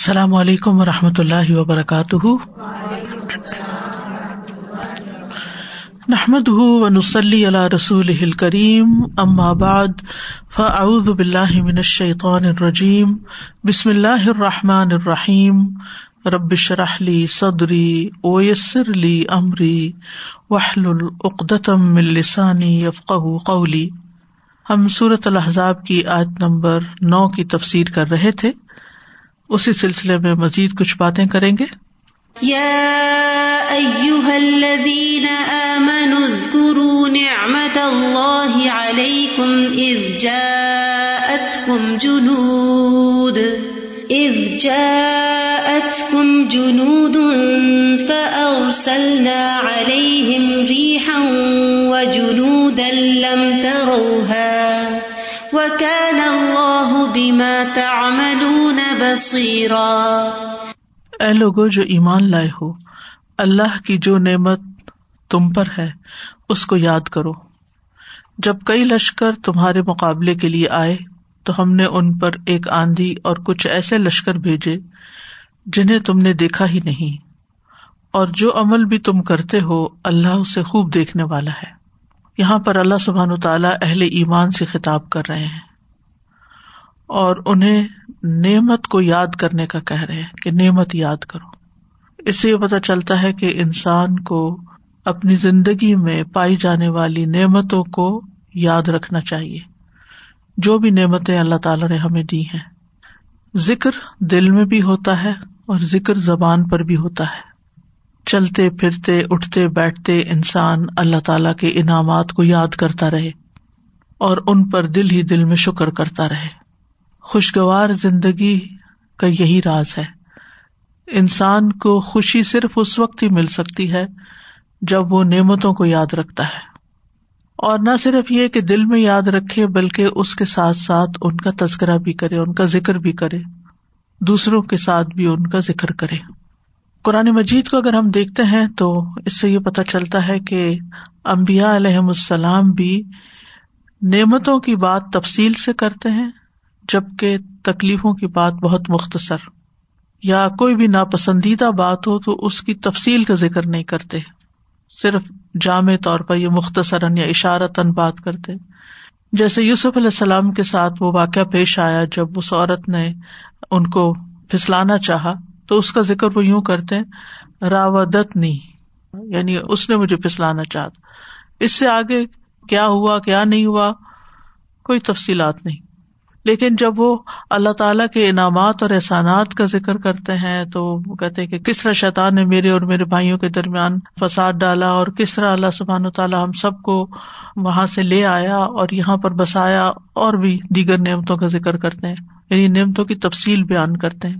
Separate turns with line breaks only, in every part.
السلام علیکم و رحمۃ اللہ وبرکاتہ۔ نحمد ونسلی علی رسول کریم بعد، فاعوذ باللہ من الشیطان الرجیم، بسم اللہ الرحمٰن الرحیم۔ ربش رحلی صدری اویسر علی عمری وحل العقدم السانی یفق قولی۔ ہم صورت الحضاب کی آیت نمبر نو کی تفسیر کر رہے تھے۔ اسی سلسلے میں مزید کچھ باتیں کریں گے۔
جاءتكم جنود۔ اذ جاءتكم جنود فأرسلنا عليهم ريحا وجنودا لم تروها۔ وكان الله بما تعملون بصيرا
اے لوگو جو ایمان لائے ہو، اللہ کی جو نعمت تم پر ہے، اس کو یاد کرو۔ جب کئی لشکر تمہارے مقابلے کے لیے آئے، تو ہم نے ان پر ایک آندھی اور کچھ ایسے لشکر بھیجے، جنہیں تم نے دیکھا ہی نہیں۔ اور جو عمل بھی تم کرتے ہو، اللہ اسے خوب دیکھنے والا ہے۔ یہاں پر اللہ سبحان تعالیٰ اہل ایمان سے خطاب کر رہے ہیں۔ اور انہیں نعمت کو یاد کرنے کا کہہ رہے ہیں کہ نعمت یاد کرو۔ اس سے یہ پتا چلتا ہے کہ انسان کو اپنی زندگی میں پائی جانے والی نعمتوں کو یاد رکھنا چاہیے۔ جو بھی نعمتیں اللہ تعالی نے ہمیں دی ہیں۔ ذکر دل میں بھی ہوتا ہے اور ذکر زبان پر بھی ہوتا ہے۔ چلتے پھرتے، اٹھتے بیٹھتے انسان اللہ تعالی کے انعامات کو یاد کرتا رہے اور ان پر دل ہی دل میں شکر کرتا رہے۔ خوشگوار زندگی کا یہی راز ہے۔ انسان کو خوشی صرف اس وقت ہی مل سکتی ہے جب وہ نعمتوں کو یاد رکھتا ہے۔ اور نہ صرف یہ کہ دل میں یاد رکھے بلکہ اس کے ساتھ ساتھ ان کا تذکرہ بھی کرے، ان کا ذکر بھی کرے، دوسروں کے ساتھ بھی ان کا ذکر کرے۔ قرآن مجید کو اگر ہم دیکھتے ہیں تو اس سے یہ پتہ چلتا ہے کہ امبیا علیہم السلام بھی نعمتوں کی بات تفصیل سے کرتے ہیں۔ جبکہ تکلیفوں کی بات بہت مختصر۔ یا کوئی بھی ناپسندیدہ بات ہو تو اس کی تفصیل کا ذکر نہیں کرتے۔ صرف جامع طور پر یہ مختصراً یا اشارتاً بات کرتے۔ جیسے یوسف علیہ السلام کے ساتھ وہ واقعہ پیش آیا جب اس عورت نے ان کو پھسلانا چاہا، تو اس کا ذکر وہ یوں کرتے راودت نہیں یعنی اس نے مجھے پھسلانا چاہتا اس سے آگے کیا ہوا، کیا نہیں ہوا، کوئی تفصیلات نہیں۔ لیکن جب وہ اللہ تعالیٰ کے انعامات اور احسانات کا ذکر کرتے ہیں تو وہ کہتے کہ کس طرح شیطان نے میرے اور میرے بھائیوں کے درمیان فساد ڈالا اور کس طرح اللہ سبحان و تعالیٰ ہم سب کو وہاں سے لے آیا اور یہاں پر بسایا اور بھی دیگر نعمتوں کا ذکر کرتے ہیں یعنی نعمتوں کی تفصیل بیان کرتے ہیں۔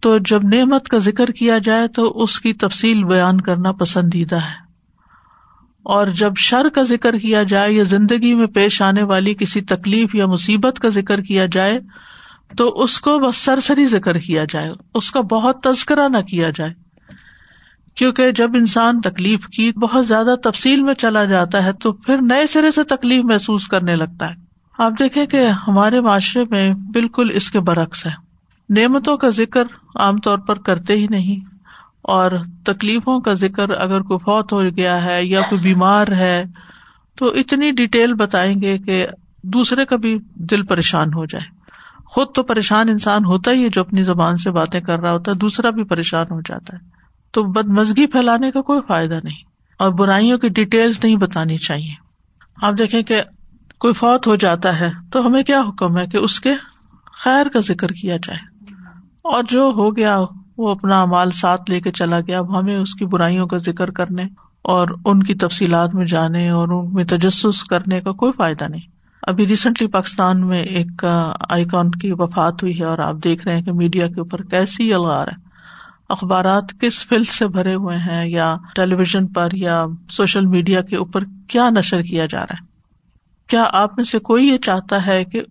تو جب نعمت کا ذکر کیا جائے تو اس کی تفصیل بیان کرنا پسندیدہ ہے۔ اور جب شر کا ذکر کیا جائے یا زندگی میں پیش آنے والی کسی تکلیف یا مصیبت کا ذکر کیا جائے، تو اس کو بس سرسری ذکر کیا جائے، اس کا بہت تذکرہ نہ کیا جائے۔ کیونکہ جب انسان تکلیف کی بہت زیادہ تفصیل میں چلا جاتا ہے، تو پھر نئے سرے سے تکلیف محسوس کرنے لگتا ہے۔ آپ دیکھیں کہ ہمارے معاشرے میں بالکل اس کے برعکس ہے۔ نعمتوں کا ذکر عام طور پر کرتے ہی نہیں۔ اور تکلیفوں کا ذکر اگر کوئی فوت ہو گیا ہے یا کوئی بیمار ہے، تو اتنی ڈیٹیل بتائیں گے کہ دوسرے کا بھی دل پریشان ہو جائے۔ خود تو پریشان انسان ہوتا ہی ہے جو اپنی زبان سے باتیں کر رہا ہوتا ہے، دوسرا بھی پریشان ہو جاتا ہے۔ تو بد مزگی پھیلانے کا کوئی فائدہ نہیں، اور برائیوں کی ڈیٹیلس نہیں بتانی چاہیے۔ آپ دیکھیں کہ کوئی فوت ہو جاتا ہے تو ہمیں کیا حکم ہے کہ اس کے خیر کا ذکر کیا جائے، اور جو ہو گیا وہ اپنا مال ساتھ لے کے چلا گیا۔ اب ہمیں اس کی برائیوں کا ذکر کرنے اور ان کی تفصیلات میں جانے اور ان میں تجسس کرنے کا کوئی فائدہ نہیں۔ ابھی ریسنٹلی پاکستان میں ایک آئیکن کی وفات ہوئی ہے اور آپ دیکھ رہے ہیں کہ میڈیا کے اوپر کیسی الغار ہے۔ اخبارات کس فیلڈ سے بھرے ہوئے ہیں یا ٹیلی ویژن پر یا سوشل میڈیا کے اوپر کیا نشر کیا جا رہا ہے؟ کیا آپ میں سے کوئی یہ چاہتا ہے کہ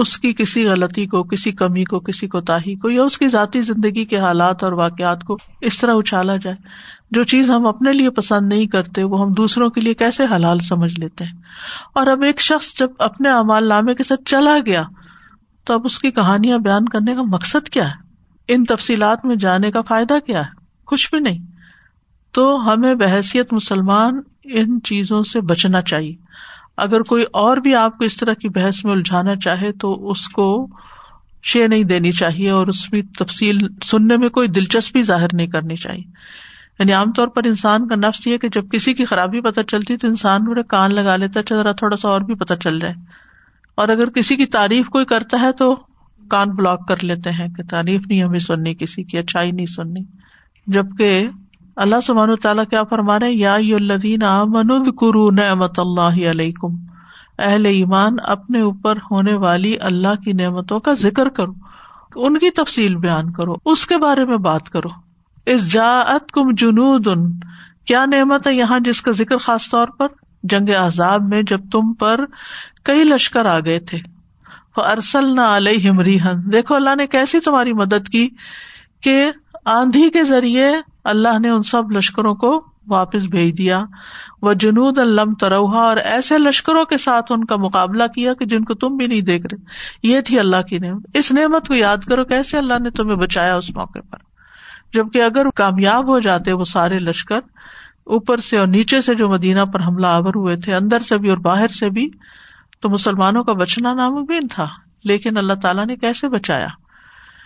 اس کی کسی غلطی کو، کسی کمی کو، کسی کوتاہی کو یا اس کی ذاتی زندگی کے حالات اور واقعات کو اس طرح اچھالا جائے۔ جو چیز ہم اپنے لیے پسند نہیں کرتے، وہ ہم دوسروں کے لیے کیسے حلال سمجھ لیتے ہیں؟ اور اب ایک شخص جب اپنے امال نامے کے ساتھ چلا گیا، تو اب اس کی کہانیاں بیان کرنے کا مقصد کیا ہے؟ ان تفصیلات میں جانے کا فائدہ کیا ہے؟ کچھ بھی نہیں۔ تو ہمیں بحثیت مسلمان ان چیزوں سے بچنا چاہیے۔ اگر کوئی اور بھی آپ کو اس طرح کی بحث میں الجھانا چاہے تو اس کو شے نہیں دینی چاہیے اور اس میں تفصیل سننے میں کوئی دلچسپی ظاہر نہیں کرنی چاہیے۔ یعنی عام طور پر انسان کا نفس یہ کہ جب کسی کی خرابی پتہ چلتی تو انسان بڑے کان لگا لیتا ہے ذرا تھوڑا سا اور بھی پتہ چل جائے۔ اور اگر کسی کی تعریف کوئی کرتا ہے تو کان بلاک کر لیتے ہیں کہ تعریف نہیں ہمیں سننی، کسی کی اچھائی نہیں سننی۔ جبکہ اللہ سبحانہ تعالیٰ کیا فرما رہے یا الذین آمنوا کرو نعمت اللہ علیکم۔ اہل ایمان، اپنے اوپر ہونے والی اللہ کی نعمتوں کا ذکر کرو، ان کی تفصیل بیان کرو، اس کے بارے میں بات کرو۔ اس جاعت کم جنود، کیا نعمت ہے یہاں جس کا ذکر خاص طور پر؟ جنگ عذاب میں جب تم پر کئی لشکر آ گئے تھے۔ ارسل نہ علیہ ریحن دیکھو، اللہ نے کیسی تمہاری مدد کی کہ آندھی کے ذریعے اللہ نے ان سب لشکروں کو واپس بھیج دیا۔ وہ جنود الم تروہا اور ایسے لشکروں کے ساتھ ان کا مقابلہ کیا کہ جن کو تم بھی نہیں دیکھ رہے۔ یہ تھی اللہ کی نعمت۔ اس نعمت کو یاد کرو کیسے اللہ نے تمہیں بچایا اس موقع پر۔ جبکہ اگر کامیاب ہو جاتے وہ سارے لشکر، اوپر سے اور نیچے سے جو مدینہ پر حملہ آور ہوئے تھے، اندر سے بھی اور باہر سے بھی، تو مسلمانوں کا بچنا ناممکن تھا۔ لیکن اللہ تعالیٰ نے کیسے بچایا؟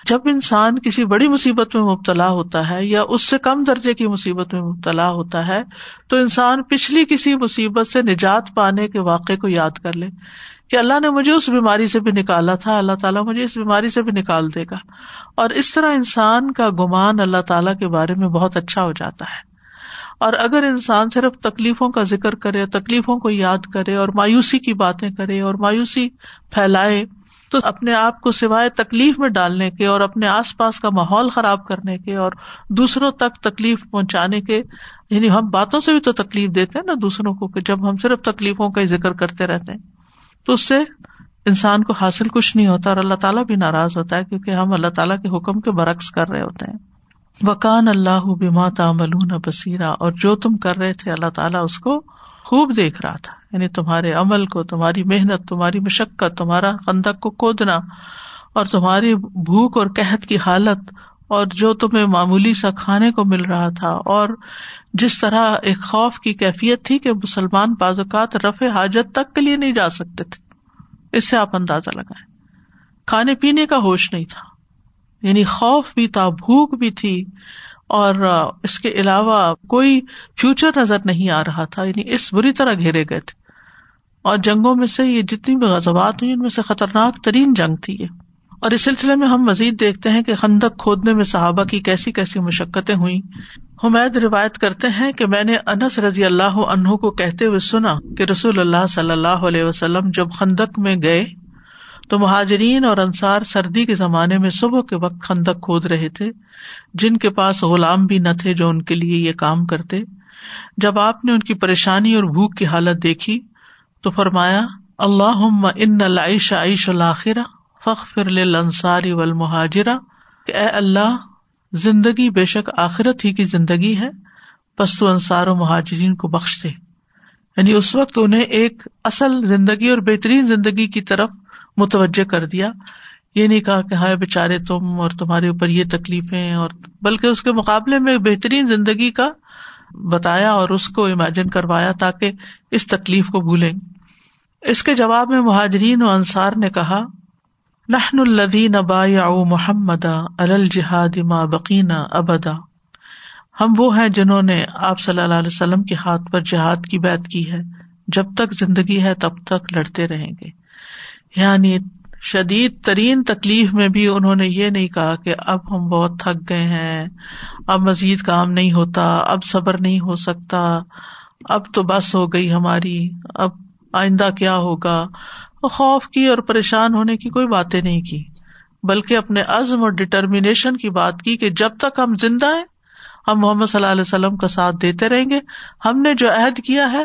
جب انسان کسی بڑی مصیبت میں مبتلا ہوتا ہے یا اس سے کم درجے کی مصیبت میں مبتلا ہوتا ہے، تو انسان پچھلی کسی مصیبت سے نجات پانے کے واقعے کو یاد کر لے کہ اللہ نے مجھے اس بیماری سے بھی نکالا تھا، اللہ تعالیٰ مجھے اس بیماری سے بھی نکال دے گا۔ اور اس طرح انسان کا گمان اللہ تعالیٰ کے بارے میں بہت اچھا ہو جاتا ہے۔ اور اگر انسان صرف تکلیفوں کا ذکر کرے، تکلیفوں کو یاد کرے اور مایوسی کی باتیں کرے اور مایوسی پھیلائے تو اپنے آپ کو سوائے تکلیف میں ڈالنے کے اور اپنے آس پاس کا ماحول خراب کرنے کے اور دوسروں تک تکلیف پہنچانے کے یعنی ہم باتوں سے بھی تو تکلیف دیتے ہیں نا دوسروں کو، کہ جب ہم صرف تکلیفوں کا ذکر کرتے رہتے ہیں، تو اس سے انسان کو حاصل کچھ نہیں ہوتا اور اللہ تعالیٰ بھی ناراض ہوتا ہے کیونکہ ہم اللہ تعالیٰ کے حکم کے برعکس کر رہے ہوتے ہیں۔ وکان اللہ بما تعملون بصیرا اور جو تم کر رہے تھے اللہ تعالیٰ اس کو خوب دیکھ رہا تھا۔ یعنی تمہارے عمل کو، تمہاری محنت، تمہاری مشقت، تمہارا خندق کو کودنا اور تمہاری بھوک اور قحط کی حالت اور جو تمہیں معمولی سا کھانے کو مل رہا تھا اور جس طرح ایک خوف کی کیفیت تھی کہ مسلمان بعض اوقات رفع حاجت تک کے لیے نہیں جا سکتے تھے۔ اس سے آپ اندازہ لگائیں۔ کھانے پینے کا ہوش نہیں تھا۔ یعنی خوف بھی تھا، بھوک بھی تھی۔ اور اس کے علاوہ کوئی فیوچر نظر نہیں آ رہا تھا یعنی اس بری طرح گھیرے گئے تھے۔ اور جنگوں میں سے یہ جتنی بھی غزبات ہوئی، ان میں سے خطرناک ترین جنگ تھی یہ۔ اور اس سلسلے میں ہم مزید دیکھتے ہیں کہ خندق کھودنے میں صحابہ کی کیسی کیسی مشقتیں ہوئی حمید روایت کرتے ہیں کہ میں نے انس رضی اللہ عنہ کو کہتے ہوئے سنا کہ رسول اللہ صلی اللہ علیہ وسلم جب خندق میں گئے تو مہاجرین اور انصار سردی کے زمانے میں صبح کے وقت خندق کھود رہے تھے، جن کے پاس غلام بھی نہ تھے جو ان کے لیے یہ کام کرتے۔ جب آپ نے ان کی پریشانی اور بھوک کی حالت دیکھی، تو فرمایا اللہ ان العیش عیش الآخرہ فخ فر انصاری ول کہ اے اللہ، زندگی بے شک آخرت ہی کی زندگی ہے، پس تو انصار و مہاجرین کو بخش دے۔ یعنی اس وقت انہیں ایک اصل زندگی اور بہترین زندگی کی طرف متوجہ کر دیا۔ یہ نہیں کہا کہ ہائے بےچارے تم اور تمہارے اوپر یہ تکلیفیں اور بلکہ اس کے مقابلے میں بہترین زندگی کا بتایا اور اس کو امیجن کروایا تاکہ اس تکلیف کو بھولیں۔ اس کے جواب میں مہاجرین و انصار نے کہا، نحن الدین ابا یا محمد الجہاد ما بقینا ابدا۔ ہم وہ ہیں جنہوں نے آپ صلی اللہ علیہ وسلم کے ہاتھ پر جہاد کی بیت کی ہے۔ جب تک زندگی ہے تب تک لڑتے رہیں گے۔ یعنی شدید ترین تکلیف میں بھی انہوں نے یہ نہیں کہا کہ اب ہم بہت تھک گئے ہیں، اب مزید کام نہیں ہوتا، اب صبر نہیں ہو سکتا، اب تو بس ہو گئی ہماری، اب آئندہ کیا ہوگا؟ خوف کی اور پریشان ہونے کی کوئی باتیں نہیں کی، بلکہ اپنے عزم اور ڈٹرمینیشن کی بات کی کہ جب تک ہم زندہ ہیں، ہم محمد صلی اللہ علیہ وسلم کا ساتھ دیتے رہیں گے، ہم نے جو عہد کیا ہے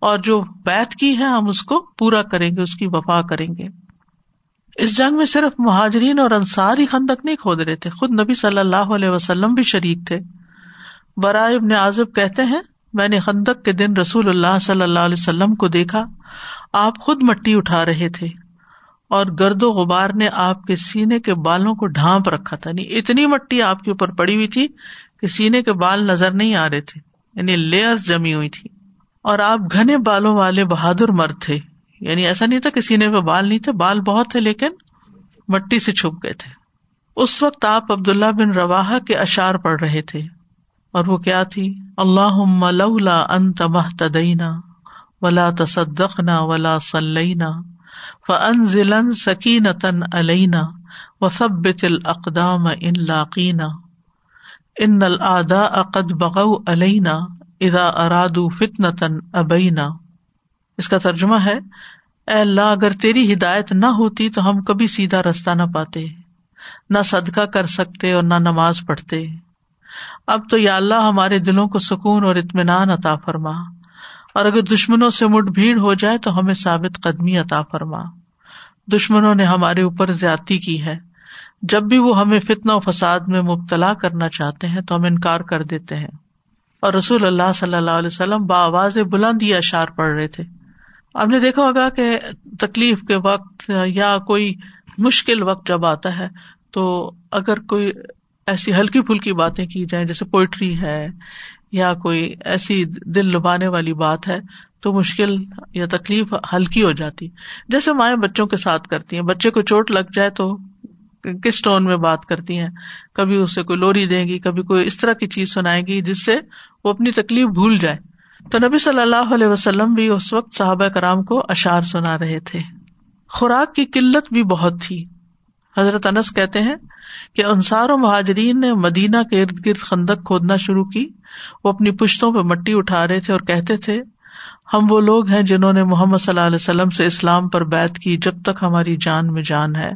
اور جو بیت کی ہے، ہم اس کو پورا کریں گے، اس کی وفا کریں گے۔ اس جنگ میں صرف مہاجرین اور انصار ہی خندق نہیں کھود رہے تھے۔ خود نبی صلی اللہ علیہ وسلم بھی شریک تھے۔ برائے ابن عازب کہتے ہیں، میں نے خندق کے دن رسول اللہ صلی اللہ علیہ وسلم کو دیکھا، آپ خود مٹی اٹھا رہے تھے اور گرد و غبار نے آپ کے سینے کے بالوں کو ڈھانپ رکھا تھا۔ یعنی اتنی مٹی آپ کے اوپر پڑی ہوئی تھی کہ سینے کے بال نظر نہیں آ رہے تھے یعنی لیئرس جمی ہوئی تھی اور آپ گھنے بالوں والے بہادر مرد تھے۔ یعنی ایسا نہیں تھا کہ سینے پہ بال نہیں تھے، بال بہت تھے لیکن مٹی سے چھپ گئے تھے۔ اس وقت آپ عبد اللہ بن روا کے اشار پڑھ رہے تھے۔ اور وہ کیا تھی؟ اللہ لولا انت محتدینا ولا تصدقنا ولا صلینا فانزلن سکینتن علینا وثبت الاقدام ان لاقینا ان الاعداء قد بغوا علینا اذا ارادوا فتنة ابینا۔ اس کا ترجمہ ہے، اے اللہ، اگر تیری ہدایت نہ ہوتی تو ہم کبھی سیدھا رستہ نہ پاتے، نہ صدقہ کر سکتے اور نہ نماز پڑھتے۔ اب تو یا اللہ، ہمارے دلوں کو سکون اور اطمینان عطا فرما۔ اور اگر دشمنوں سے مٹ بھیڑ ہو جائے تو ہمیں ثابت قدمی عطا فرما۔ دشمنوں نے ہمارے اوپر زیادتی کی ہے۔ جب بھی وہ ہمیں فتنا و فساد میں مبتلا کرنا چاہتے ہیں تو ہم انکار کر دیتے ہیں۔ اور رسول اللہ صلی اللہ علیہ وسلم بآواز بلند ہی اشار پڑھ رہے تھے۔ آپ نے دیکھا ہوگا کہ تکلیف کے وقت یا کوئی مشکل وقت جب آتا ہے تو اگر کوئی ایسی ہلکی پھلکی باتیں کی جائیں، جیسے پوئٹری ہے یا کوئی ایسی دل لبانے والی بات ہے، تو مشکل یا تکلیف ہلکی ہو جاتی۔ جیسے مائیں بچوں کے ساتھ کرتی ہیں، بچے کو چوٹ لگ جائے تو کس ٹون میں بات کرتی ہیں؟ کبھی اسے کوئی لوری دیں گی، کبھی کوئی اس طرح کی چیز سنائے گی جس سے وہ اپنی تکلیف بھول جائے۔ تو نبی صلی اللہ علیہ وسلم بھی اس وقت صحابہ کرام کو اشار سنا رہے تھے۔ خوراک کی قلت بھی بہت تھی۔ حضرت انس کہتے ہیں کہ انصار و مہاجرین نے مدینہ کے ارد گرد خندق کھودنا شروع کی۔ وہ اپنی پشتوں پہ مٹی اٹھا رہے تھے اور کہتے تھے، ہم وہ لوگ ہیں جنہوں نے محمد صلی اللہ علیہ وسلم سے اسلام پر بیت کی جب تک ہماری جان میں جان ہے۔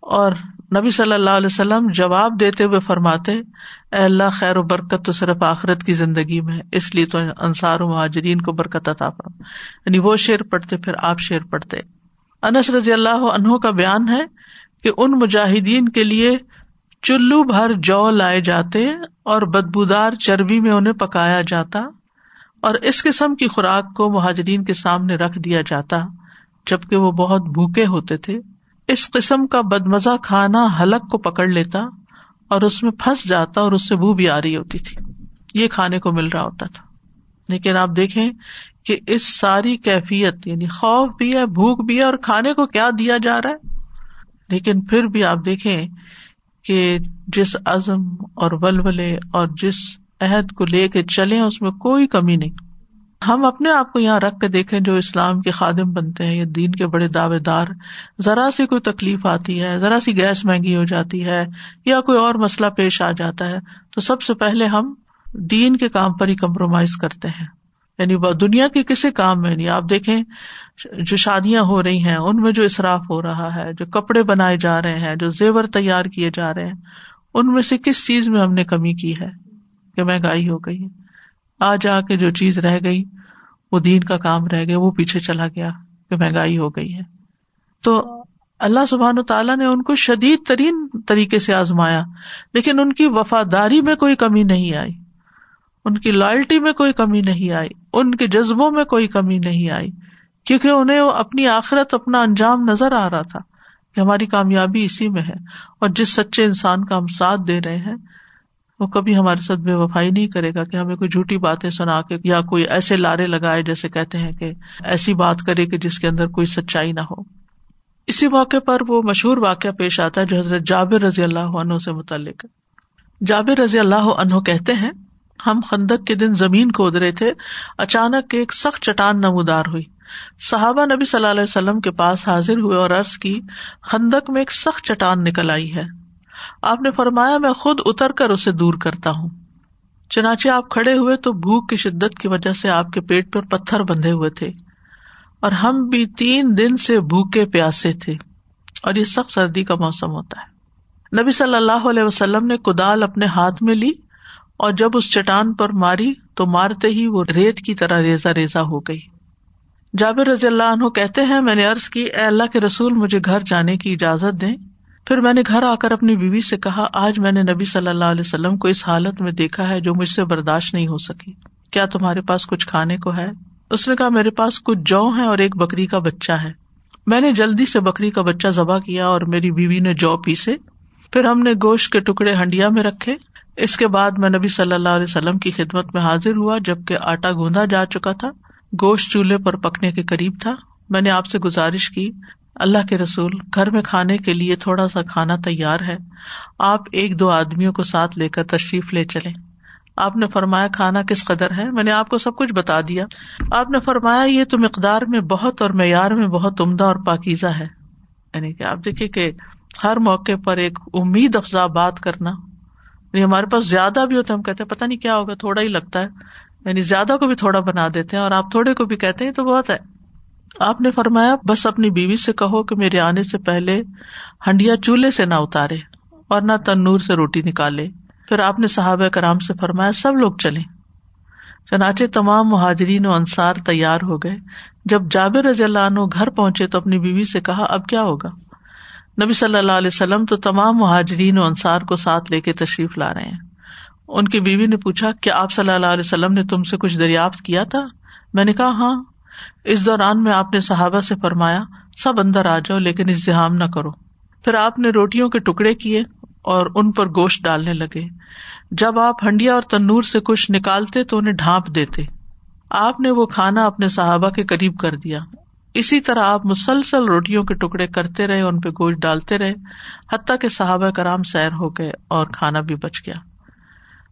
اور نبی صلی اللہ علیہ وسلم جواب دیتے ہوئے فرماتے، اے اللہ خیر و برکت تو صرف آخرت کی زندگی میں اس لیے تو انصار و مہاجرین کو برکت عطا فرم یعنی وہ شعر پڑھتے، پھر آپ شعر پڑھتے۔ انس رضی اللہ عنہ کا بیان ہے کہ ان مجاہدین کے لیے چلو بھر جو لائے جاتے اور بدبودار چربی میں انہیں پکایا جاتا اور اس قسم کی خوراک کو مہاجرین کے سامنے رکھ دیا جاتا، جبکہ وہ بہت بھوکے ہوتے تھے۔ اس قسم کا بد مزہ کھانا حلق کو پکڑ لیتا اور اس میں پھنس جاتا اور اس سے بو بھی آ رہی ہوتی تھی۔ یہ کھانے کو مل رہا ہوتا تھا۔ لیکن آپ دیکھیں کہ اس ساری کیفیت یعنی خوف بھی ہے، بھوک بھی ہے اور کھانے کو کیا دیا جا رہا ہے؟ لیکن پھر بھی آپ دیکھیں کہ جس عزم اور ولولے اور جس عہد کو لے کے چلے اس میں کوئی کمی نہیں۔ ہم اپنے آپ کو یہاں رکھ کے دیکھیں جو اسلام کے خادم بنتے ہیں یا دین کے بڑے دعوے دار، ذرا سی کوئی تکلیف آتی ہے، ذرا سی گیس مہنگی ہو جاتی ہے یا کوئی اور مسئلہ پیش آ جاتا ہے، تو سب سے پہلے ہم دین کے کام پر ہی کمپرومائز کرتے ہیں۔ یعنی دنیا کے کسی کام میں نہیں، آپ دیکھیں جو شادیاں ہو رہی ہیں، ان میں جو اصراف ہو رہا ہے، جو کپڑے بنائے جا رہے ہیں، جو زیور تیار کیے جا رہے ہیں، ان میں سے کس چیز میں ہم نے کمی کی ہے؟ کہ مہنگائی ہو گئی آ جا کے جو چیز رہ گئی، وہ دین کا کام رہ گیا، وہ پیچھے چلا گیا کہ مہنگائی ہو گئی ہے۔ تو اللہ سبحان تعالیٰ نے ان کو شدید ترین طریقے سے آزمایا، لیکن ان کی وفاداری میں کوئی کمی نہیں آئی۔ ان کی لائلٹی میں کوئی کمی نہیں آئی، ان کے جذبوں میں کوئی کمی نہیں آئی، کیونکہ انہیں اپنی آخرت، اپنا انجام نظر آ رہا تھا کہ ہماری کامیابی اسی میں ہے۔ اور جس سچے انسان کا ہم ساتھ دے رہے ہیں وہ کبھی ہمارے ساتھ بے وفائی نہیں کرے گا کہ ہمیں کوئی جھوٹی باتیں سنا کے یا کوئی ایسے لارے لگائے جیسے کہتے ہیں کہ ایسی بات کرے کہ جس کے اندر کوئی سچائی نہ ہو۔ اسی موقع پر وہ مشہور واقعہ پیش آتا ہے جو حضرت جابر رضی اللہ عنہ سے متعلق جابر رضی اللہ عنہ کہتے ہیں، ہم خندق کے دن زمین کھود رہے تھے، اچانک ایک سخت چٹان نمودار ہوئی۔ صحابہ نبی صلی اللہ علیہ وسلم کے پاس حاضر ہوئے اور عرض کی، خندق میں ایک سخت چٹان نکل آئی ہے۔ آپ نے فرمایا میں خود اتر کر اسے دور کرتا ہوں۔ چنانچہ آپ کھڑے ہوئے تو بھوک کی شدت کی وجہ سے آپ کے پیٹ پر پتھر بندھے ہوئے تھے اور ہم بھی تین دن سے بھوکے پیاسے تھے اور یہ سخت سردی کا موسم ہوتا ہے۔ نبی صلی اللہ علیہ وسلم نے کدال اپنے ہاتھ میں لی اور جب اس چٹان پر ماری تو مارتے ہی وہ ریت کی طرح ریزا ریزا ہو گئی۔ جابر رضی اللہ عنہ کہتے ہیں، میں نے ارض کی، اے اللہ کے رسول، مجھے گھر جانے کی اجازت دیں۔ پھر میں نے گھر آ کر اپنی بیوی سے کہا، آج میں نے نبی صلی اللہ علیہ وسلم کو اس حالت میں دیکھا ہے جو مجھ سے برداشت نہیں ہو سکی۔ کیا تمہارے پاس کچھ کھانے کو ہے؟ اس نے کہا، میرے پاس کچھ جو ہے اور ایک بکری کا بچہ ہے۔ میں نے جلدی سے بکری کا بچہ ذبح کیا اور میری بیوی نے جو پیسے، پھر ہم نے گوشت کے ٹکڑے ہنڈیا میں رکھے۔ اس کے بعد میں نبی صلی اللہ علیہ وسلم کی خدمت میں حاضر ہوا، جبکہ آٹا گوندا جا چکا تھا۔ گوشت چولہے پر پکنے کے قریب تھا۔ میں نے آپ سے گزارش کی اللہ کے رسول، گھر میں کھانے کے لیے تھوڑا سا کھانا تیار ہے، آپ ایک دو آدمیوں کو ساتھ لے کر تشریف لے چلے آپ نے فرمایا، کھانا کس قدر ہے؟ میں نے آپ کو سب کچھ بتا دیا۔ آپ نے فرمایا، یہ تو مقدار میں بہت اور معیار میں بہت عمدہ اور پاکیزہ ہے۔ یعنی کہ آپ دیکھیے کہ ہر موقع پر ایک امید افزا بات کرنا یعنی ہمارے پاس زیادہ بھی ہوتا ہے، ہم کہتے ہیں پتا نہیں کیا ہوگا، تھوڑا ہی لگتا ہے۔ یعنی زیادہ کو بھی تھوڑا بنا دیتے ہیں اور آپ تھوڑے کو بھی کہتے ہیں تو بہت ہے۔ آپ نے فرمایا، بس اپنی بیوی سے کہو کہ میرے آنے سے پہلے ہنڈیا چولہے سے نہ اتارے اور نہ تنور سے روٹی نکالے۔ پھر آپ نے صحابہ کرام سے فرمایا، سب لوگ چلے چنانچہ تمام مہاجرین و انصار تیار ہو گئے۔ جب جابر رضی اللہ عنہ گھر پہنچے تو اپنی بیوی سے کہا، اب کیا ہوگا؟ نبی صلی اللہ علیہ وسلم تو تمام مہاجرین و انصار کو ساتھ لے کے تشریف لا رہے ہیں۔ ان کی بیوی نے پوچھا کہ آپ صلی اللہ علیہ وسلم نے تم سے کچھ دریافت کیا تھا؟ میں نے کہا ہاں۔ اس دوران میں آپ نے صحابہ سے فرمایا، سب اندر آ جاؤ، لیکن ازدحام نہ کرو۔ پھر آپ نے روٹیوں کے ٹکڑے کیے اور ان پر گوشت ڈالنے لگے۔ جب آپ ہنڈیا اور تنور سے کچھ نکالتے تو انہیں ڈھانپ دیتے۔ آپ نے وہ کھانا اپنے صحابہ کے قریب کر دیا۔ اسی طرح آپ مسلسل روٹیوں کے ٹکڑے کرتے رہے، ان پہ گوشت ڈالتے رہے، حتیٰ کہ صحابہ کرام سیر ہو گئے اور کھانا بھی بچ گیا۔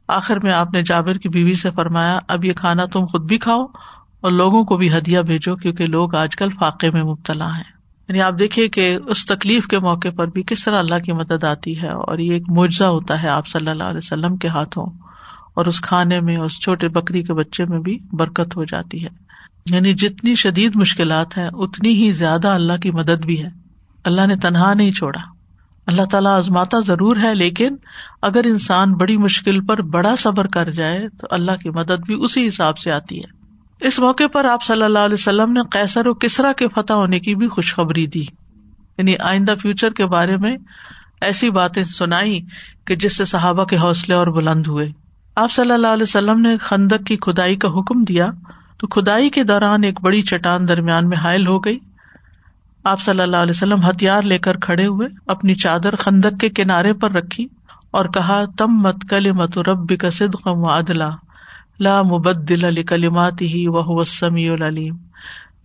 آخر میں آپ نے جابر کی بیوی سے فرمایا، اب یہ کھانا تم خود بھی کھاؤ اور لوگوں کو بھی ہدیہ بھیجو کیونکہ لوگ آج کل فاقے میں مبتلا ہیں۔ یعنی آپ دیکھیے کہ اس تکلیف کے موقع پر بھی کس طرح اللہ کی مدد آتی ہے اور یہ ایک معجزہ ہوتا ہے آپ صلی اللہ علیہ وسلم کے ہاتھوں اور اس کھانے میں، اس چھوٹے بکری کے بچے میں بھی برکت ہو جاتی ہے۔ یعنی جتنی شدید مشکلات ہیں، اتنی ہی زیادہ اللہ کی مدد بھی ہے۔ اللہ نے تنہا نہیں چھوڑا۔ اللہ تعالیٰ آزماتا ضرور ہے، لیکن اگر انسان بڑی مشکل پر بڑا صبر کر جائے تو اللہ کی مدد بھی اسی حساب سے آتی ہے۔ اس موقع پر آپ صلی اللہ علیہ وسلم نے کیسر و کسرا کے فتح ہونے کی بھی خوشخبری دی۔ یعنی آئندہ فیوچر کے بارے میں ایسی باتیں سنائی کہ جس سے صحابہ کے حوصلے اور بلند ہوئے۔ آپ صلی اللہ علیہ وسلم نے خندق کی کھدائی کا حکم دیا تو کھدائی کے دوران ایک بڑی چٹان درمیان میں حائل ہو گئی۔ آپ صلی اللہ علیہ وسلم ہتھیار لے کر کھڑے ہوئے، اپنی چادر خندق کے کنارے پر رکھی اور کہا تم مت کل مت رب کا صدقم و ادلا لا مبدل علی کلیمات ہی وہ سمی العلیم۔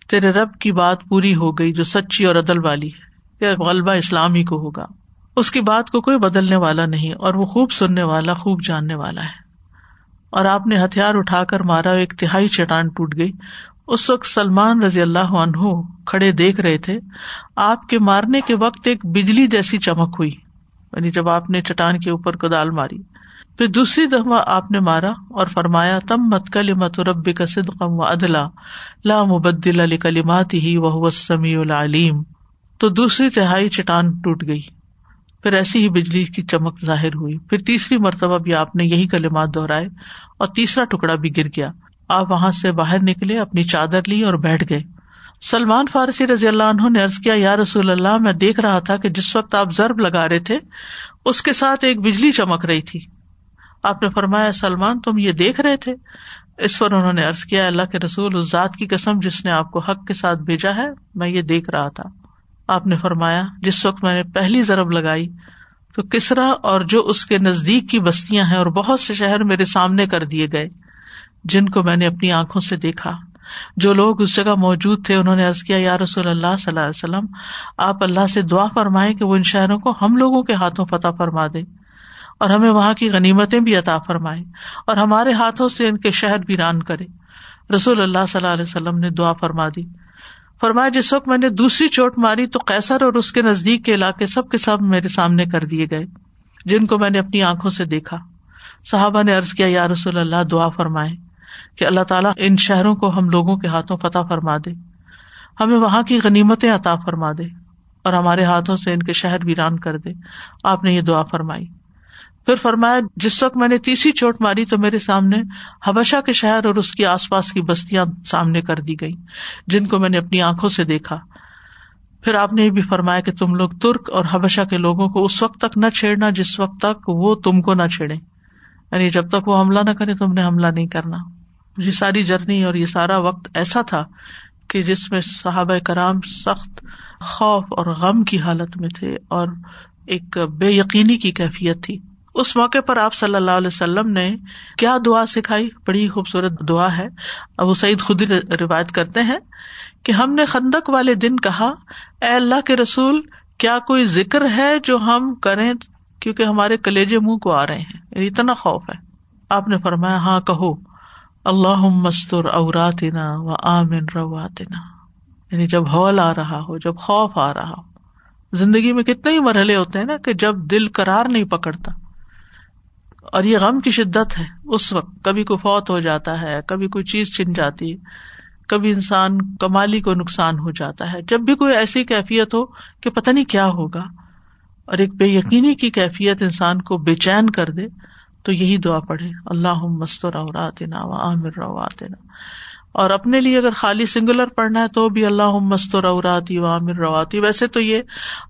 تیرے رب کی بات پوری ہو گئی جو سچی اور عدل والی ہے۔ غلبہ اسلام ہی کو ہوگا۔ اس کی بات کو کوئی بدلنے والا نہیں اور وہ خوب سننے والا، خوب جاننے والا ہے۔ اور آپ نے ہتھیار اٹھا کر مارا، ایک تہائی چٹان ٹوٹ گئی۔ اس وقت سلمان رضی اللہ عنہ کھڑے دیکھ رہے تھے۔ آپ کے مارنے کے وقت ایک بجلی جیسی چمک ہوئی۔ یعنی جب آپ نے چٹان کے اوپر کدال ماری۔ پھر دوسری دفعہ آپ نے مارا اور فرمایا تم مت کل مت رب کا صدقم و ادلا لا مبدل علی کلیمات ہی وہ العلیم۔ تو دوسری تہائی چٹان ٹوٹ گئی۔ پھر ایسی ہی بجلی کی چمک ظاہر ہوئی۔ پھر تیسری مرتبہ بھی آپ نے یہی کلمات دہرائے اور تیسرا ٹکڑا بھی گر گیا۔ آپ وہاں سے باہر نکلے، اپنی چادر لی اور بیٹھ گئے۔ سلمان فارسی رضی اللہ عنہ نے ارض کیا، یا رسول اللہ، میں دیکھ رہا تھا کہ جس وقت آپ ضرب لگا رہے تھے، اس کے ساتھ ایک بجلی چمک رہی تھی۔ آپ نے فرمایا، سلمان، تم یہ دیکھ رہے تھے؟ اس پر انہوں نے ارض کیا، اللہ کے رسول اس ذات کی قسم جس نے آپ کو حق کے ساتھ بھیجا ہے، میں یہ دیکھ رہا تھا۔ آپ نے فرمایا، جس وقت میں نے پہلی ضرب لگائی، تو کسرا اور جو اس کے نزدیک کی بستیاں ہیں اور بہت سے شہر میرے سامنے کر دیے گئے، جن کو میں نے اپنی آنکھوں سے دیکھا۔ جو لوگ اس جگہ موجود تھے، انہوں نے ارض کیا، یا رسول اللہ صلی اللہ علیہ وسلم، آپ اللہ سے دعا فرمائے کہ وہ ان شہروں کو ہم لوگوں کے ہاتھوں فتح فرما دے۔ اور ہمیں وہاں کی غنیمتیں بھی عطا فرمائے اور ہمارے ہاتھوں سے ان کے شہر بھی ران کرے۔ رسول اللہ صلی اللہ علیہ وسلم نے دعا فرما دی۔ فرمایا، جس وقت میں نے دوسری چوٹ ماری تو کیسر اور اس کے نزدیک کے علاقے سب کے سب میرے سامنے کر دیے گئے، جن کو میں نے اپنی آنکھوں سے دیکھا۔ صحابہ نے ارض کیا، یا رسول اللہ، دعا فرمائے کہ اللہ تعالیٰ ان شہروں کو ہم لوگوں کے ہاتھوں فتح فرما دے۔ ہمیں وہاں کی غنیمتیں عطا فرما دے اور ہمارے ہاتھوں سے ان کے شہر ویران کر دے۔ آپ نے یہ دعا فرمائی۔ پھر فرمایا، جس وقت میں نے تیسری چوٹ ماری تو میرے سامنے حبشہ کے شہر اور اس کے آس پاس کی بستیاں سامنے کر دی گئی جن کو میں نے اپنی آنکھوں سے دیکھا۔ پھر آپ نے یہ بھی فرمایا کہ تم لوگ ترک اور حبشہ کے لوگوں کو اس وقت تک نہ چھیڑنا جس وقت تک وہ تم کو نہ چھیڑے یعنی جب تک وہ حملہ نہ کرے تم نے حملہ نہیں کرنا۔ یہ ساری جرنی اور یہ سارا وقت ایسا تھا کہ جس میں صحابہ کرام سخت خوف اور غم کی حالت میں تھے اور ایک بے یقینی کی کیفیت تھی۔ اس موقع پر آپ صلی اللہ علیہ وسلم نے کیا دعا سکھائی؟ بڑی خوبصورت دعا ہے۔ ابو سعید خود روایت کرتے ہیں کہ ہم نے خندق والے دن کہا، اے اللہ کے رسول، کیا کوئی ذکر ہے جو ہم کریں؟ کیونکہ ہمارے کلیجے منہ کو آ رہے ہیں۔ یعنی اتنا خوف ہے۔ آپ نے فرمایا ہاں کہو۔ اللہ مستر اوراتنا و آمن رواتنا۔ یعنی جب ہال آ رہا ہو، جب خوف آ رہا ہو۔ زندگی میں کتنے ہی مرحلے ہوتے ہیں نا کہ جب دل کرار نہیں پکڑتا۔ اور یہ غم کی شدت ہے۔ اس وقت کبھی کوئی فوت ہو جاتا ہے، کبھی کوئی چیز چھن جاتی ہے کبھی انسان کمالی کو نقصان ہو جاتا ہے۔ جب بھی کوئی ایسی کیفیت ہو کہ پتہ نہیں کیا ہوگا، اور ایک بے یقینی کی کیفیت انسان کو بے چین کر دے، تو یہی دعا پڑھے اللہ مستور اوراطنا و عامر رواتنا۔ اور اپنے لیے اگر خالی سنگولر پڑھنا ہے تو بھی اللہ مستور اوراتی و عامر رواتی ویسے تو یہ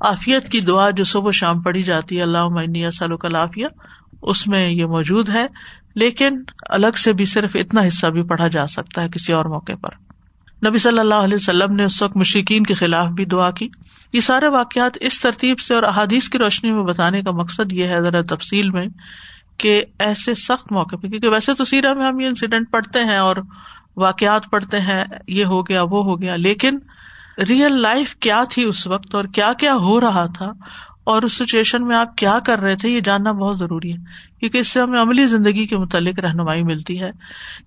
عافیت کی دعا جو صبح شام پڑھی جاتی ہے اللہ معنی سلو کلافیہ اس میں یہ موجود ہے، لیکن الگ سے بھی صرف اتنا حصہ بھی پڑھا جا سکتا ہے کسی اور موقع پر۔ نبی صلی اللہ علیہ وسلم نے اس وقت مشکین کے خلاف بھی دعا کی۔ یہ سارے واقعات اس ترتیب سے اور احادیث کی روشنی میں بتانے کا مقصد یہ ہے ذرا تفصیل میں، کہ ایسے سخت موقع پہ، کیونکہ ویسے تو سیرا میں ہم یہ انسیڈینٹ پڑھتے ہیں اور واقعات پڑھتے ہیں، یہ ہو گیا، وہ ہو گیا، لیکن ریئل لائف کیا تھی اس وقت اور کیا کیا ہو رہا تھا؟ اور اس سچویشن میں آپ کیا کر رہے تھے یہ جاننا بہت ضروری ہے، کیونکہ اس سے ہمیں عملی زندگی کے متعلق رہنمائی ملتی ہے۔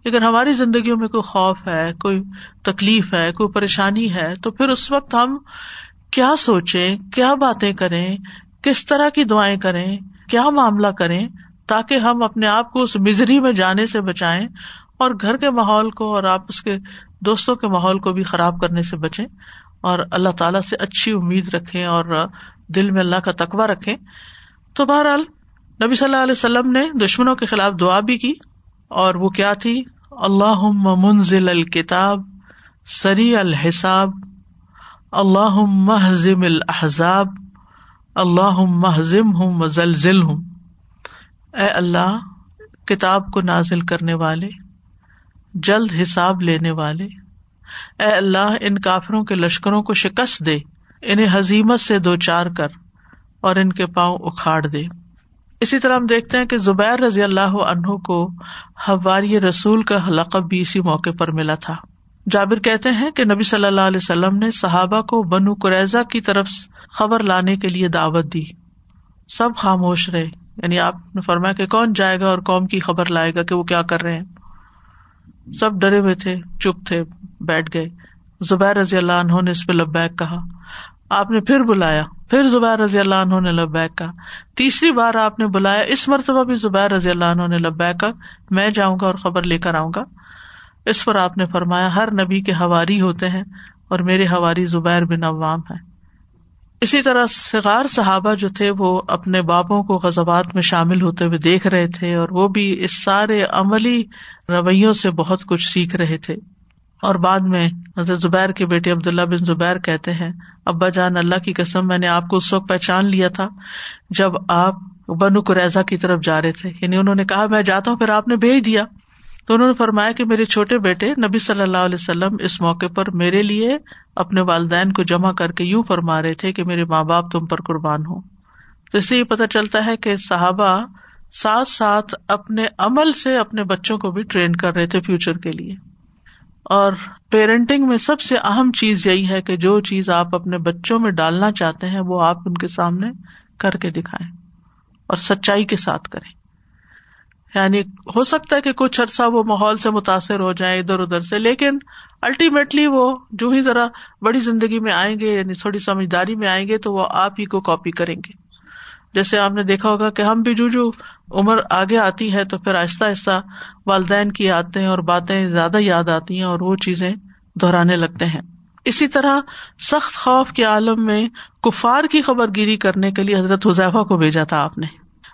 کہ اگر ہماری زندگیوں میں کوئی خوف ہے، کوئی تکلیف ہے، کوئی پریشانی ہے، تو پھر اس وقت ہم کیا سوچیں، کیا باتیں کریں، کس طرح کی دعائیں کریں، کیا معاملہ کریں تاکہ ہم اپنے آپ کو اس مزری میں جانے سے بچائیں اور گھر کے ماحول کو اور آپ اس کے دوستوں کے ماحول کو بھی خراب کرنے سے بچیں اور اللہ تعالیٰ سے اچھی امید رکھیں اور دل میں اللہ کا تقوا رکھے تو بہرحال نبی صلی اللہ علیہ وسلم نے دشمنوں کے خلاف دعا بھی کی اور وہ کیا تھی؟ اللہ منزل الکتاب سری الحساب اللہ محزم الحضاب اللہ محزم ہوں زلزل ہوں اے اللہ، کتاب کو نازل کرنے والے، جلد حساب لینے والے، اے اللہ، ان کافروں کے لشکروں کو شکست دے۔ انہیں حزیمت سے دو چار کر اور ان کے پاؤں اکھاڑ دے۔ اسی طرح ہم دیکھتے ہیں کہ زبیر رضی اللہ عنہ کو ہواری رسول کا لقب بھی اسی موقع پر ملا تھا۔ جابر کہتے ہیں کہ نبی صلی اللہ علیہ وسلم نے صحابہ کو بنو قریضہ کی طرف خبر لانے کے لیے دعوت دی۔ سب خاموش رہے۔ یعنی آپ نے فرمایا کہ کون جائے گا اور قوم کی خبر لائے گا کہ وہ کیا کر رہے ہیں۔ سب ڈرے ہوئے تھے، چپ تھے، بیٹھ گئے۔ زبیر رضی اللہ عنہ نے اس پہ لبیک کہا آپ نے پھر بلایا۔ پھر زبیر رضی اللہ عنہ نے لبیک کا تیسری بار آپ نے بلایا۔ اس مرتبہ بھی زبیر رضی اللہ عنہ نے لبیک کا میں جاؤں گا اور خبر لے کر آؤں گا۔ اس پر آپ نے فرمایا، ہر نبی کے ہواری ہوتے ہیں اور میرے ہواری زبیر بن عوام ہے اسی طرح سگار صحابہ جو تھے، وہ اپنے بابوں کو غزبات میں شامل ہوتے ہوئے دیکھ رہے تھے اور وہ بھی اس سارے عملی رویوں سے بہت کچھ سیکھ رہے تھے۔ اور بعد میں حضرت زبیر کے بیٹے عبداللہ بن زبیر کہتے ہیں، ابا جان، اللہ کی قسم، میں نے آپ کو اس وقت پہچان لیا تھا جب آپ بنو قریضا کی طرف جا رہے تھے۔ یعنی انہوں نے کہا، میں جاتا ہوں، پھر آپ نے بھیج دیا۔ تو انہوں نے فرمایا کہ میرے چھوٹے بیٹے نبی صلی اللہ علیہ وسلم اس موقع پر میرے لیے اپنے والدین کو جمع کر کے یوں فرما رہے تھے کہ میرے ماں باپ تم پر قربان ہو تو اس سے یہ پتا چلتا ہے کہ صحابہ ساتھ ساتھ اپنے عمل سے اپنے بچوں کو بھی ٹرین کر رہے تھے فیوچر کے لیے۔ اور پیرنٹنگ میں سب سے اہم چیز یہی ہے کہ جو چیز آپ اپنے بچوں میں ڈالنا چاہتے ہیں، وہ آپ ان کے سامنے کر کے دکھائیں اور سچائی کے ساتھ کریں۔ یعنی ہو سکتا ہے کہ کچھ عرصہ وہ ماحول سے متاثر ہو جائیں ادھر ادھر سے، لیکن الٹیمیٹلی وہ جو ہی ذرا بڑی زندگی میں آئیں گے یعنی تھوڑی سمجھداری میں آئیں گے تو وہ آپ ہی کو کاپی کریں گے۔ جیسے آپ نے دیکھا ہوگا کہ ہم بھی جو جو عمر آگے آتی ہے تو پھر آہستہ آہستہ والدین کی آتے ہیں اور باتیں زیادہ یاد آتی ہیں اور وہ چیزیں دہرانے لگتے ہیں۔ اسی طرح سخت خوف کے عالم میں کفار کی خبر گیری کرنے کے لیے حضرت حذیفہ کو بھیجا تھا آپ نے۔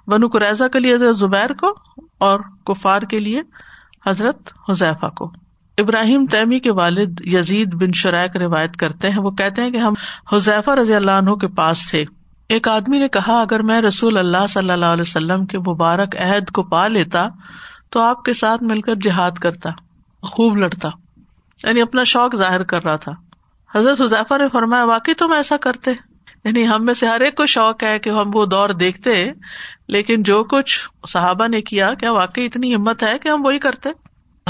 بنو قریضہ کے لیے حضرت زبیر کو اور کفار کے لیے حضرت حذیفہ کو۔ ابراہیم تیمی کے والد یزید بن شرائق روایت کرتے ہیں۔ وہ کہتے ہیں کہ ہم حذیفہ رضی اللہ عنہ کے پاس تھے۔ ایک آدمی نے کہا، اگر میں رسول اللہ صلی اللہ علیہ وسلم کے مبارک عہد کو پا لیتا تو آپ کے ساتھ مل کر جہاد کرتا، خوب لڑتا یعنی اپنا شوق ظاہر کر رہا تھا۔ حضرت حضیفہ نے فرمایا، واقعی تم ایسا کرتے؟ یعنی ہم میں سے ہر ایک کو شوق ہے کہ ہم وہ دور دیکھتے، لیکن جو کچھ صحابہ نے کیا کیا واقعی اتنی ہمت ہے کہ ہم وہی کرتے؟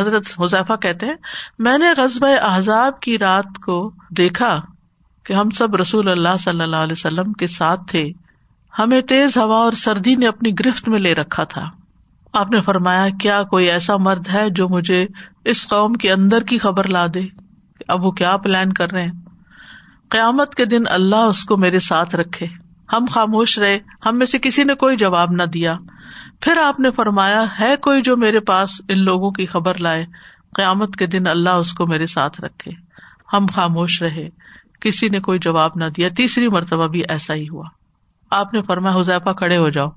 حضرت حذیفہ کہتے ہیں، میں نے غزب احزاب کی رات کو دیکھا کہ ہم سب رسول اللہ صلی اللہ علیہ وسلم کے ساتھ تھے، ہمیں تیز ہوا اور سردی نے اپنی گرفت میں لے رکھا تھا۔ آپ نے فرمایا، کیا کوئی ایسا مرد ہے جو مجھے اس قوم کے اندر کی خبر لا دے؟ اب وہ کیا پلان کر رہے ہیں؟ قیامت کے دن اللہ اس کو میرے ساتھ رکھے۔ ہم خاموش رہے، ہم میں سے کسی نے کوئی جواب نہ دیا۔ پھر آپ نے فرمایا، ہے کوئی جو میرے پاس ان لوگوں کی خبر لائے؟ قیامت کے دن اللہ اس کو میرے ساتھ رکھے۔ ہم خاموش رہے۔ کسی نے کوئی جواب نہ دیا۔ تیسری مرتبہ بھی ایسا ہی ہوا۔ آپ نے فرمایا، حذیفہ کھڑے ہو جاؤ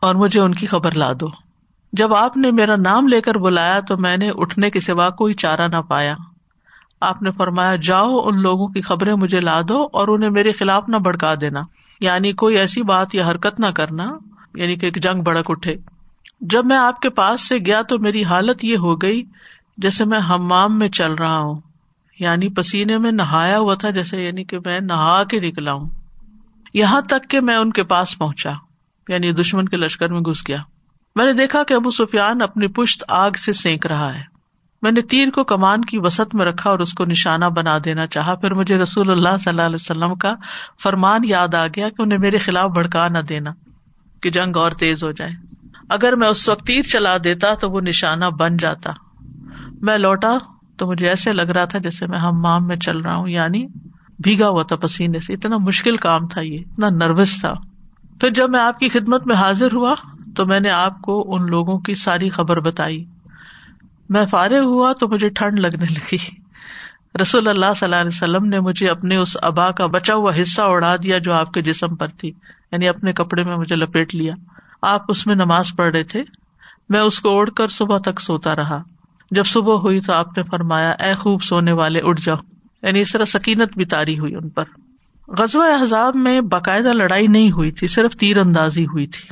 اور مجھے ان کی خبر لا دو۔ جب آپ نے میرا نام لے کر بلایا تو میں نے اٹھنے کے سوا کوئی چارہ نہ پایا۔ آپ نے فرمایا، جاؤ، ان لوگوں کی خبریں مجھے لا دو اور انہیں میرے خلاف نہ بڑکا دینا۔ یعنی کوئی ایسی بات یا حرکت نہ کرنا یعنی کہ ایک جنگ بڑک اٹھے۔ جب میں آپ کے پاس سے گیا تو میری حالت یہ ہو گئی جیسے میں ہمام میں چل رہا ہوں۔ یعنی پسینے میں نہایا ہوا تھا جیسے یعنی کہ میں نہا کے نکلا ہوں۔ یہاں تک کہ میں ان کے پاس پہنچا یعنی دشمن کے لشکر میں گھس گیا۔ میں نے دیکھا کہ ابو سفیان اپنی پشت آگ سے سینک رہا ہے۔ میں نے تیر کو کمان کی وسط میں رکھا اور اس کو نشانہ بنا دینا چاہا۔ پھر مجھے رسول اللہ صلی اللہ علیہ وسلم کا فرمان یاد آ گیا کہ انہیں میرے خلاف بھڑکا نہ دینا، کہ جنگ اور تیز ہو جائے۔ اگر میں اس وقت تیر چلا دیتا تو وہ نشانہ بن جاتا۔ میں لوٹا۔ تو مجھے ایسے لگ رہا تھا جیسے میں ہم مام میں چل رہا ہوں یعنی بھیگا ہوا تھا پسینے سے۔ اتنا مشکل کام تھا یہ، اتنا نروس تھا۔ پھر جب میں آپ کی خدمت میں حاضر ہوا تو میں نے آپ کو ان لوگوں کی ساری خبر بتائی۔ میں فارغ ہوا تو مجھے ٹھنڈ لگنے لگی۔ رسول اللہ صلی اللہ علیہ وسلم نے مجھے اپنے اس ابا کا بچا ہوا حصہ اڑا دیا جو آپ کے جسم پر تھی یعنی اپنے کپڑے میں مجھے لپیٹ لیا۔ آپ اس میں نماز پڑھ رہے تھے۔ میں اس کو اوڑھ کر صبح تک سوتا رہا۔ جب صبح ہوئی تو آپ نے فرمایا، اے خوب سونے والے، اٹھ جاؤ۔ یعنی اس طرح سکینت بھی تاری ہوئی ان پر۔ غزوہ احزاب میں باقاعدہ لڑائی نہیں ہوئی تھی، صرف تیر اندازی ہوئی تھی۔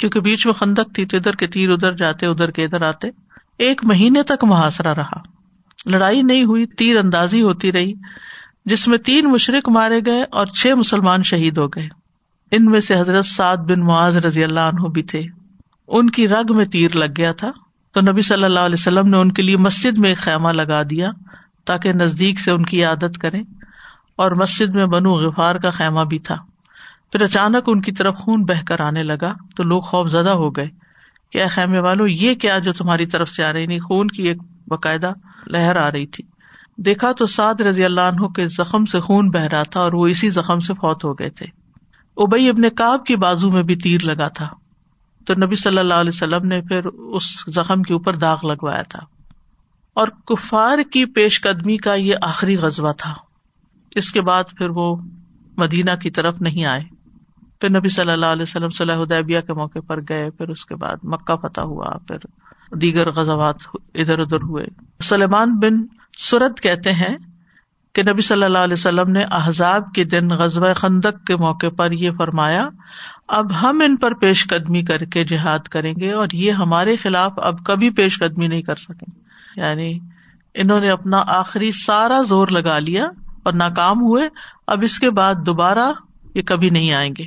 کیونکہ بیچ میں خندق تھی تو ادھر کے تیر ادھر جاتے، ادھر کے ادھر آتے۔ ایک مہینے تک محاصرہ رہا۔ لڑائی نہیں ہوئی، تیر اندازی ہوتی رہی، جس میں تین مشرق مارے گئے اور چھ مسلمان شہید ہو گئے۔ ان میں سے حضرت سعد بن معاذ رضی اللہ عنہ بھی تھے۔ ان کی رگ میں تیر لگ گیا تھا۔ تو نبی صلی اللہ علیہ وسلم نے ان کے لیے مسجد میں ایک خیمہ لگا دیا تاکہ نزدیک سے ان کی عادت کرے اور مسجد میں بنو غفار کا خیمہ بھی تھا۔ پھر اچانک ان کی طرف خون بہ کر آنے لگا تو لوگ خوف زدہ ہو گئے کہ اے خیمے والو، یہ کیا جو تمہاری طرف سے آ رہی نہیں؟ خون کی ایک باقاعدہ لہر آ رہی تھی۔ دیکھا تو سعد رضی اللہ عنہ کے زخم سے خون بہ رہا تھا اور وہ اسی زخم سے فوت ہو گئے تھے۔ ابئی ابن کاب کی بازو میں بھی تیر لگا تھا۔ تو نبی صلی اللہ علیہ وسلم نے پھر اس زخم کے اوپر داغ لگوایا تھا۔ اور کفار کی پیش قدمی کا یہ آخری غزبہ تھا۔ اس کے بعد پھر وہ مدینہ کی طرف نہیں آئے۔ پھر نبی صلی اللہ علیہ وسلم صلی ادیبیہ کے موقع پر گئے۔ پھر اس کے بعد مکہ فتح ہوا۔ پھر دیگر غزوات ادھر ادھر ہوئے۔ سلیمان بن سرد کہتے ہیں کہ نبی صلی اللہ علیہ وسلم نے احزاب کے دن غزب خندق کے موقع پر یہ فرمایا اب ہم ان پر پیش قدمی کر کے جہاد کریں گے اور یہ ہمارے خلاف اب کبھی پیش قدمی نہیں کر سکیں یعنی انہوں نے اپنا آخری سارا زور لگا لیا اور ناکام ہوئے، اب اس کے بعد دوبارہ یہ کبھی نہیں آئیں گے۔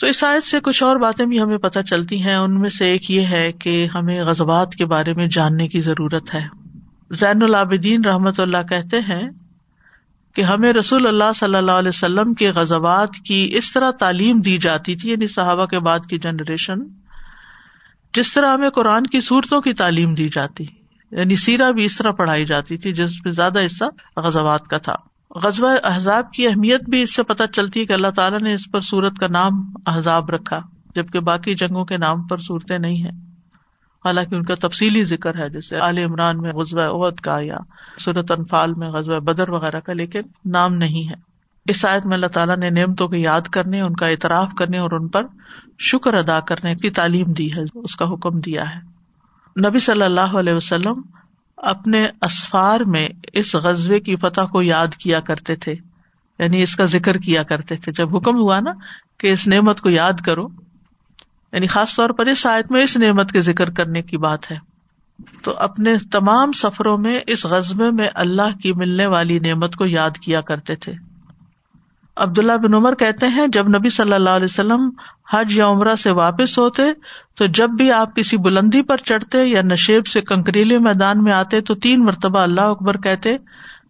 تو اس آیت سے کچھ اور باتیں بھی ہمیں پتہ چلتی ہیں۔ ان میں سے ایک یہ ہے کہ ہمیں غزبات کے بارے میں جاننے کی ضرورت ہے۔ زین العابدین رحمت اللہ کہتے ہیں کہ ہمیں رسول اللہ صلی اللہ علیہ وسلم کے غزبات کی اس طرح تعلیم دی جاتی تھی یعنی صحابہ کے بعد کی جنریشن، جس طرح ہمیں قرآن کی صورتوں کی تعلیم دی جاتی یعنی سیرا بھی اس طرح پڑھائی جاتی تھی، جس میں زیادہ حصہ غزوات کا تھا۔ غزبۂ احزاب کی اہمیت بھی اس سے پتہ چلتی ہے کہ اللہ تعالیٰ نے اس پر سورت کا نام احزاب رکھا، جبکہ باقی جنگوں کے نام پر صورتیں نہیں ہے حالانکہ ان کا تفصیلی ذکر ہے، جیسے عال عمران میں غزب عہد کا یا صورت انفال میں غزب بدر وغیرہ کا، لیکن نام نہیں ہے۔ اس آیت میں اللہ تعالیٰ نے نعمتوں کو یاد کرنے، ان کا اعتراف کرنے اور ان پر شکر ادا کرنے کی تعلیم دی ہے، اس کا حکم دیا ہے۔ نبی صلی اللہ علیہ وسلم اپنے اسفار میں اس غزبے کی فتح کو یاد کیا کرتے تھے یعنی اس کا ذکر کیا کرتے تھے۔ جب حکم ہوا نا کہ اس نعمت کو یاد کرو یعنی خاص طور پر اس آیت میں اس نعمت کے ذکر کرنے کی بات ہے۔ تو اپنے تمام سفروں میں اس غزبے میں اللہ کی ملنے والی نعمت کو یاد کیا کرتے تھے۔ عبداللہ بن عمر کہتے ہیں، جب نبی صلی اللہ علیہ وسلم حج یا عمرہ سے واپس ہوتے، تو جب بھی آپ کسی بلندی پر چڑھتے یا نشیب سے کنکریلے میدان میں آتے، تو تین مرتبہ اللہ اکبر کہتے،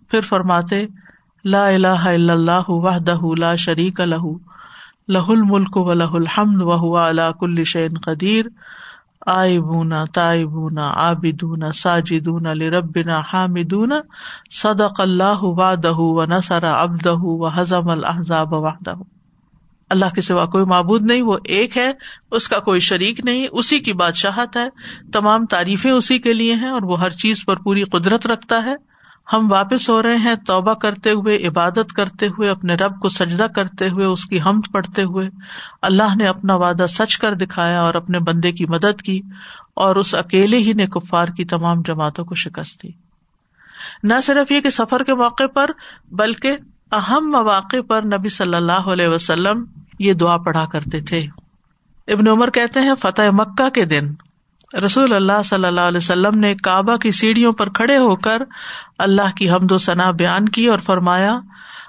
پھر فرماتے، لا الہ الا اللہ وحدہ لا شریک لہ۔ لہ الملک و لہ الحمد و علا کل شین قدیر۔ آئی بونا تائی بونا آبدون ساجدون لربنا حامدون۔ صدق اللہ وعدہ و نصر عبدہ و حزم الاحزاب وحدہ۔ اللہ کے سوا کوئی معبود نہیں، وہ ایک ہے، اس کا کوئی شریک نہیں، اسی کی بادشاہت ہے۔ تمام تعریفیں اسی کے لیے ہیں اور وہ ہر چیز پر پوری قدرت رکھتا ہے۔ ہم واپس ہو رہے ہیں، توبہ کرتے ہوئے، عبادت کرتے ہوئے، اپنے رب کو سجدہ کرتے ہوئے، اس کی ہمت پڑھتے ہوئے۔ اللہ نے اپنا وعدہ سچ کر دکھایا اور اپنے بندے کی مدد کی اور اس اکیلے ہی نے کفار کی تمام جماعتوں کو شکست دی۔ نہ صرف یہ کہ سفر کے موقع پر، بلکہ اہم مواقع پر نبی صلی اللہ علیہ وسلم یہ دعا پڑھا کرتے تھے۔ ابن عمر کہتے ہیں، فتح مکہ کے دن۔ رسول اللہ صلی اللہ علیہ وسلم نے کعبہ کی سیڑھیوں پر کھڑے ہو کر اللہ کی حمد و ثنا بیان کی اور فرمایا،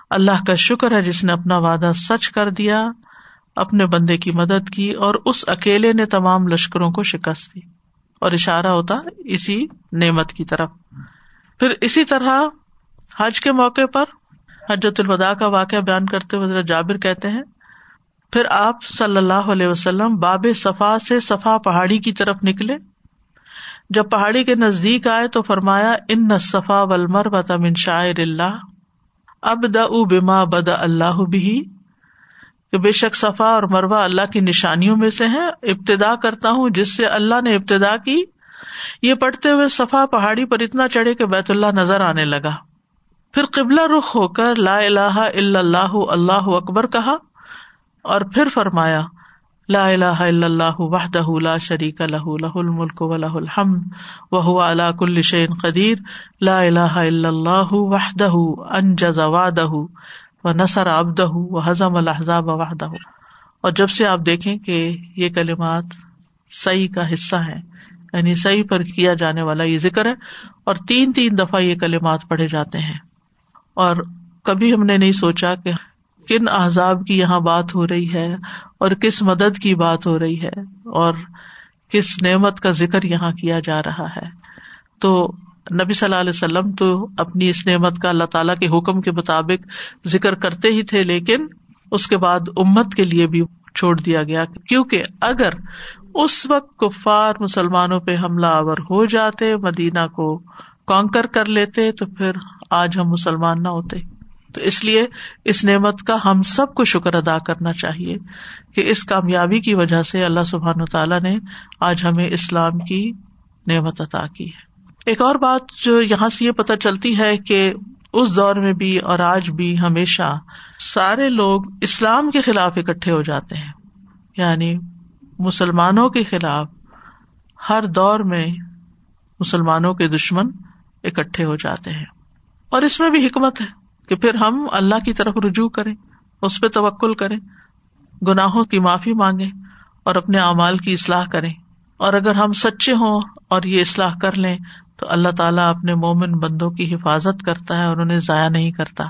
اللہ کا شکر ہے جس نے اپنا وعدہ سچ کر دیا، اپنے بندے کی مدد کی اور اس اکیلے نے تمام لشکروں کو شکست دی۔ اور اشارہ ہوتا اسی نعمت کی طرف۔ پھر اسی طرح حج کے موقع پر حجت الوداع کا واقعہ بیان کرتے ہوئے جابر کہتے ہیں پھر آپ صلی اللہ علیہ وسلم باب صفا سے صفا پہاڑی کی طرف نکلے۔ جب پہاڑی کے نزدیک آئے تو فرمایا، ان نصفا ولمر من شاعر اللہ۔ اب دا بما بد اللہ بھی کہ بے شک صفا اور مروا اللہ کی نشانیوں میں سے ہے ابتدا کرتا ہوں جس سے اللہ نے ابتدا کی۔ یہ پڑھتے ہوئے صفا پہاڑی پر اتنا چڑھے کہ بیت اللہ نظر آنے لگا۔ پھر قبلہ رخ ہو کر لا الہ الا اللہ اللہ اکبر کہا۔ اور پھر فرمایا، لا الہ الا اللہ وحدہ لا شریک لہ لہ الملک و لہ الحمد وهو على كل شيء قدیر، لا الہ الا اللہ وحدہ انجز وعدہ ونصر عبدہ وهزم الاحزاب وحدہ۔ اور جب سے آپ دیکھیں کہ یہ کلمات صحیح کا حصہ ہے یعنی صحیح پر کیا جانے والا یہ ذکر ہے، اور تین تین دفعہ یہ کلمات پڑھے جاتے ہیں۔ اور کبھی ہم نے نہیں سوچا کہ کن احزاب کی یہاں بات ہو رہی ہے اور کس مدد کی بات ہو رہی ہے اور کس نعمت کا ذکر یہاں کیا جا رہا ہے۔ تو نبی صلی اللہ علیہ وسلم تو اپنی اس نعمت کا اللہ تعالی کے حکم کے مطابق ذکر کرتے ہی تھے، لیکن اس کے بعد امت کے لیے بھی چھوڑ دیا گیا۔ کیونکہ اگر اس وقت کفار مسلمانوں پہ حملہ آور ہو جاتے، مدینہ کو کانکر کر لیتے، تو پھر آج ہم مسلمان نہ ہوتے۔ تو اس لیے اس نعمت کا ہم سب کو شکر ادا کرنا چاہیے کہ اس کامیابی کی وجہ سے اللہ سبحان و تعالیٰ نے آج ہمیں اسلام کی نعمت عطا کی ہے۔ ایک اور بات جو یہاں سے یہ پتہ چلتی ہے کہ اس دور میں بھی اور آج بھی ہمیشہ سارے لوگ اسلام کے خلاف اکٹھے ہو جاتے ہیں۔ یعنی مسلمانوں کے خلاف ہر دور میں مسلمانوں کے دشمن اکٹھے ہو جاتے ہیں۔ اور اس میں بھی حکمت ہے۔ کہ پھر ہم اللہ کی طرف رجوع کریں، اس پہ توکل کریں، گناہوں کی معافی مانگے اور اپنے اعمال کی اصلاح کریں۔ اور اگر ہم سچے ہوں اور یہ اصلاح کر لیں، تو اللہ تعالیٰ اپنے مومن بندوں کی حفاظت کرتا ہے اور انہیں ضائع نہیں کرتا۔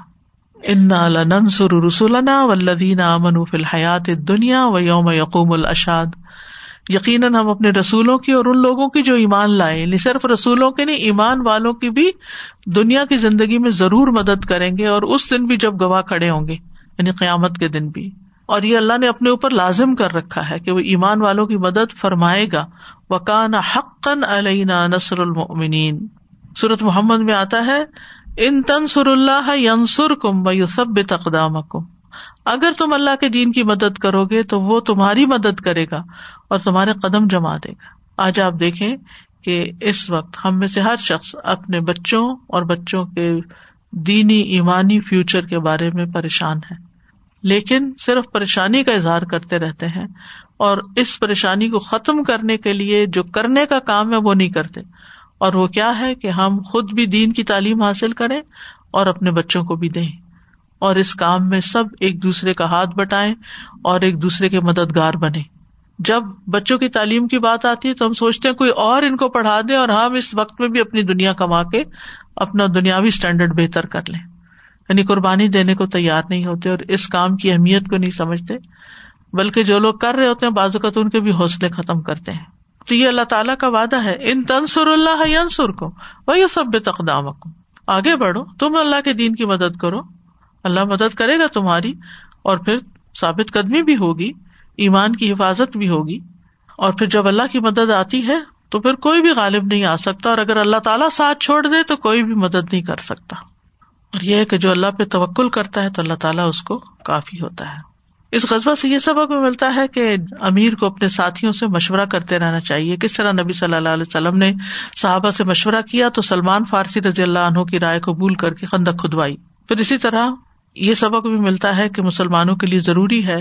ان ننسر رسولنا ولدین امن فی الحیات دنیا و یوم یقوم الاشاد یقیناً ہم اپنے رسولوں کی اور ان لوگوں کی جو ایمان لائے یعنی صرف رسولوں کے نہیں، ایمان والوں کی بھی دنیا کی زندگی میں ضرور مدد کریں گے اور اس دن بھی جب گواہ کھڑے ہوں گے یعنی قیامت کے دن بھی۔ اور یہ اللہ نے اپنے اوپر لازم کر رکھا ہے کہ وہ ایمان والوں کی مدد فرمائے گا۔ وکان حقن علینا نصر المنین سورت محمد میں آتا ہے، ان تنسر اللہ ینسر کم سب تقدام کم اگر تم اللہ کے دین کی مدد کرو گے تو وہ تمہاری مدد کرے گا اور تمہارے قدم جما دے گا۔ آج آپ دیکھیں کہ اس وقت ہم میں سے ہر شخص اپنے بچوں اور بچوں کے دینی، ایمانی فیوچر کے بارے میں پریشان ہے۔ لیکن صرف پریشانی کا اظہار کرتے رہتے ہیں اور اس پریشانی کو ختم کرنے کے لیے جو کرنے کا کام ہے وہ نہیں کرتے۔ اور وہ کیا ہے کہ ہم خود بھی دین کی تعلیم حاصل کریں اور اپنے بچوں کو بھی دیں۔ اور اس کام میں سب ایک دوسرے کا ہاتھ بٹائے اور ایک دوسرے کے مددگار بنے جب بچوں کی تعلیم کی بات آتی ہے تو ہم سوچتے ہیں کوئی اور ان کو پڑھا دے اور ہم اس وقت میں بھی اپنی دنیا کما کے اپنا دنیاوی اسٹینڈرڈ بہتر کر لیں۔ یعنی قربانی دینے کو تیار نہیں ہوتے اور اس کام کی اہمیت کو نہیں سمجھتے، بلکہ جو لوگ کر رہے ہوتے ہیں بعض اوقات ان کے بھی حوصلے ختم کرتے ہیں۔ تو یہ اللہ تعالیٰ کا وعدہ ہے، ان تنسر اللہ ینسر کو وہ سب تقدام کو آگے بڑھو، تم اللہ کے دین کی مدد کرو۔ اللہ مدد کرے گا تمہاری اور پھر ثابت قدمی بھی ہوگی، ایمان کی حفاظت بھی ہوگی۔ اور پھر جب اللہ کی مدد آتی ہے تو پھر کوئی بھی غالب نہیں آ سکتا اور اگر اللہ تعالیٰ ساتھ چھوڑ دے تو کوئی بھی مدد نہیں کر سکتا۔ اور یہ ہے کہ جو اللہ پہ توکل کرتا ہے تو اللہ تعالیٰ اس کو کافی ہوتا ہے۔ اس قصبہ سے یہ سبق بھی ملتا ہے کہ امیر کو اپنے ساتھیوں سے مشورہ کرتے رہنا چاہیے۔ کس طرح نبی صلی اللہ علیہ وسلم نے صحابہ سے مشورہ کیا تو سلمان فارسی رضی اللہ عنہ کی رائے قبول کر کے خندق کھدوائی۔ پھر اسی طرح یہ سبق بھی ملتا ہے کہ مسلمانوں کے لیے ضروری ہے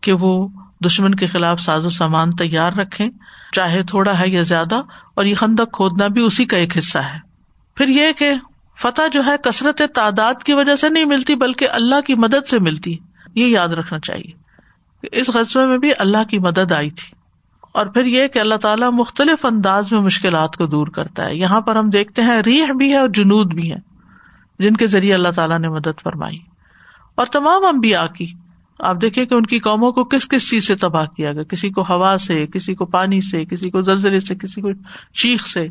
کہ وہ دشمن کے خلاف ساز و سامان تیار رکھے چاہے تھوڑا ہے یا زیادہ، اور یہ خندق کھودنا بھی اسی کا ایک حصہ ہے۔ پھر یہ کہ فتح جو ہے کثرت تعداد کی وجہ سے نہیں ملتی، بلکہ اللہ کی مدد سے ملتی۔ یہ یاد رکھنا چاہیے اس قصبے میں بھی اللہ کی مدد آئی تھی۔ اور پھر یہ کہ اللہ تعالیٰ مختلف انداز میں مشکلات کو دور کرتا ہے۔ یہاں پر ہم دیکھتے ہیں ریح بھی ہے اور جنوب بھی ہے جن کے ذریعے اللہ تعالیٰ نے مدد فرمائی۔ اور تمام امبیا کی۔ آپ دیکھیں کہ ان کی قوموں کو کس کس چیز سے تباہ کیا گیا؟ کسی کو ہوا سے، کسی کو پانی سے، کسی کو زلزلے سے، کسی کو چیخ سے۔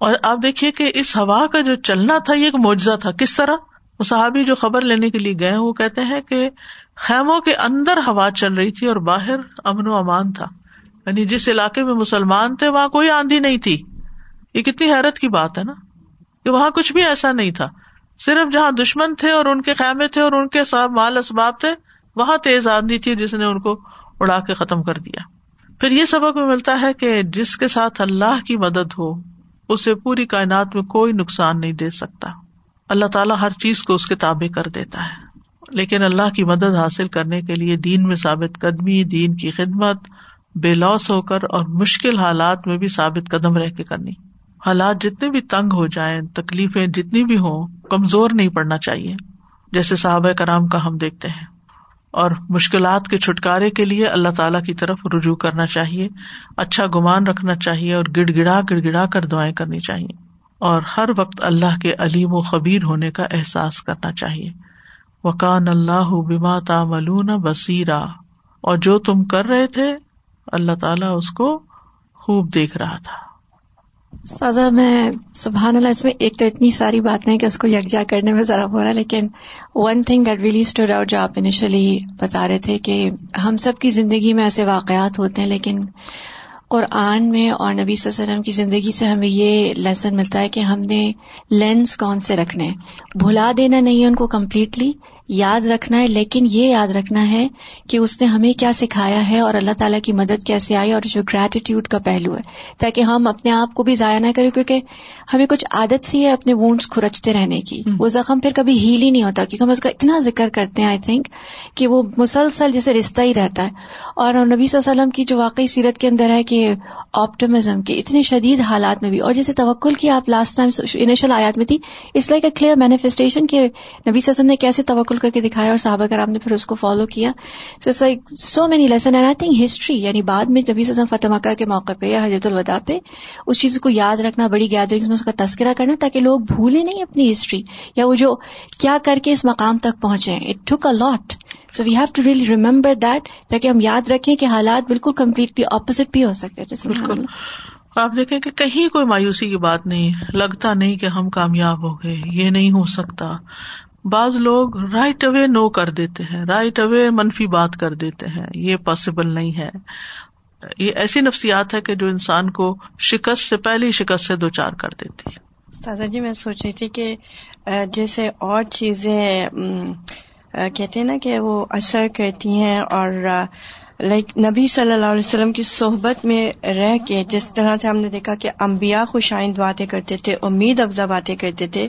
اور آپ دیکھیے کہ اس ہوا کا جو چلنا تھا، یہ ایک معجزہ تھا۔ کس طرح؟ وہ صحابی جو خبر لینے کے لیے گئے وہ کہتے ہیں کہ خیموں کے اندر ہوا چل رہی تھی اور باہر امن و امان تھا۔ یعنی جس علاقے میں مسلمان تھے، وہاں کوئی آندھی نہیں تھی۔ یہ کتنی حیرت کی بات ہے نا؟ کہ وہاں کچھ بھی ایسا نہیں تھا۔ صرف جہاں دشمن تھے اور ان کے خیمے تھے اور ان کے سب مال اسباب تھے، وہاں تیز آندھی تھی جس نے ان کو اڑا کے ختم کر دیا۔ پھر یہ سبق بھی ملتا ہے کہ جس کے ساتھ اللہ کی مدد ہو، اسے پوری کائنات میں کوئی نقصان نہیں دے سکتا۔ اللہ تعالیٰ ہر چیز کو اس کے تابع کر دیتا ہے۔ لیکن اللہ کی مدد حاصل کرنے کے لیے دین میں ثابت قدمی، دین کی خدمت، بے لوس ہو کر اور مشکل حالات میں بھی ثابت قدم رہ کے کرنی۔ حالات جتنے بھی تنگ ہو جائیں، تکلیفیں جتنی بھی ہوں، کمزور نہیں پڑنا چاہیے۔ جیسے صحابہ کرام کا ہم دیکھتے ہیں۔ اور مشکلات کے چھٹکارے کے لیے اللہ تعالی کی طرف رجوع کرنا چاہیے۔ اچھا گمان رکھنا چاہیے اور گڑ گڑا گڑ گڑا کر دعائیں کرنی چاہیے۔ اور ہر وقت اللہ کے علیم و خبیر ہونے کا احساس کرنا چاہیے۔ وکان اللہ بما تعملون بصیرا اور جو تم کر رہے تھے، اللہ تعالیٰ اس کو خوب دیکھ رہا تھا۔
سازا، میں سبحان اللہ، اس میں ایک تو اتنی ساری باتیں کہ اس کو یکجا کرنے میں ذرا ہو رہا ہے، لیکن one thing that really stood out جو آپ انیشلی بتا رہے تھے کہ ہم سب کی زندگی میں ایسے واقعات ہوتے ہیں، لیکن قرآن میں اور نبی صلی اللہ علیہ وسلم کی زندگی سے ہمیں یہ لیسن ملتا ہے کہ ہم نے لینس کون سے رکھنے بھلا دینا نہیں ہے ان کو کمپلیٹلی یاد رکھنا ہے لیکن یہ یاد رکھنا ہے کہ اس نے ہمیں کیا سکھایا ہے اور اللہ تعالیٰ کی مدد کیسے آئی اور جو گریٹیٹیوڈ کا پہلو ہے۔ تاکہ ہم اپنے آپ کو بھی ضائع نہ کریں کیونکہ ہمیں کچھ عادت سی ہے اپنے وونڈس کھرچتے رہنے کی۔ وہ زخم پھر کبھی ہیل ہی نہیں ہوتا کیونکہ ہم اس کا اتنا ذکر کرتے ہیں آئی تھنک کہ وہ مسلسل جیسے رشتہ ہی رہتا ہے۔ اور نبی صلی اللہ علیہ وسلم کی جو واقعی سیرت کے اندر ہے کہ آپٹمزم کے اتنے شدید حالات میں بھی اور جیسے توکل کی آپ لاسٹ ٹائم انیشل آیات میں تھی اس لائک اے کلیئر مینیفیسٹیشن کہ نبی صلی اللہ علیہ وسلم نے کیسے توکل کر کے دکھایا اور صحابہ کرام نے پھر اس کو فالو کیا۔ So many lesson and I think history یعنی بعد میں جبھی سے فتح مکہ کے موقع پہ یا حضرت الوداع پہ اس چیز کو یاد رکھنا بڑی گیدرنگ میں اس کا تذکرہ کرنا تاکہ لوگ بھولے نہیں اپنی ہسٹری یا وہ جو کیا کر کے اس مقام تک پہنچے۔ It took a lot so we have to really remember that تاکہ ہم یاد رکھیں کہ حالات بالکل کمپلیٹلی اپوزٹ بھی ہو سکتے تھے۔
بالکل۔ آپ دیکھیں کہ کہیں کوئی مایوسی کی بات نہیں لگتا نہیں کہ ہم کامیاب ہو گئے یہ نہیں ہو سکتا۔ بعض لوگ رائٹ اوے نو کر دیتے ہیں رائٹ اوے منفی بات کر دیتے ہیں، یہ پاسبل نہیں ہے۔ یہ ایسی نفسیات ہے کہ جو انسان کو شکست سے پہلی شکست سے دو چار کر دیتی ہے۔
استاذہ جی میں سوچ رہی تھی کہ جیسے اور چیزیں کہتے ہیں نا کہ وہ اثر کرتی ہیں اور لائک نبی صلی اللہ علیہ وسلم کی صحبت میں رہ کے جس طرح سے ہم نے دیکھا کہ امبیا خوش آئند باتیں کرتے تھے، امید افزا باتیں کرتے تھے،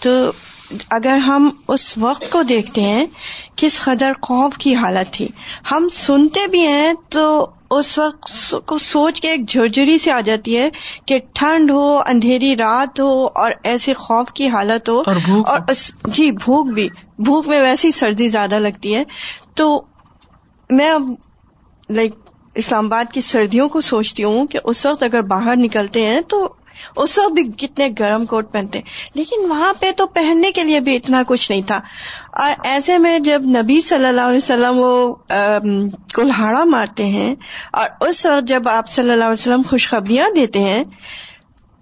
تو اگر ہم اس وقت کو دیکھتے ہیں کس قدر خوف کی حالت تھی۔ ہم سنتے بھی ہیں تو اس وقت کو سوچ کے ایک جھرجری سے آ جاتی ہے کہ ٹھنڈ ہو اندھیری رات ہو اور ایسے خوف کی حالت ہو اور جی بھوک بھی۔ بھوک میں ویسی سردی زیادہ لگتی ہے۔ تو میں اب لائک
اسلام آباد کی سردیوں کو سوچتی ہوں کہ اس وقت اگر باہر نکلتے ہیں تو اس وقت بھی کتنے گرم کوٹ پہنتے لیکن وہاں پہ تو پہننے کے لیے بھی اتنا کچھ نہیں تھا۔ اور ایسے میں جب نبی صلی اللہ علیہ وسلم وہ کلہاڑا مارتے ہیں اور اس وقت جب آپ صلی اللہ علیہ وسلم خوشخبریاں دیتے ہیں،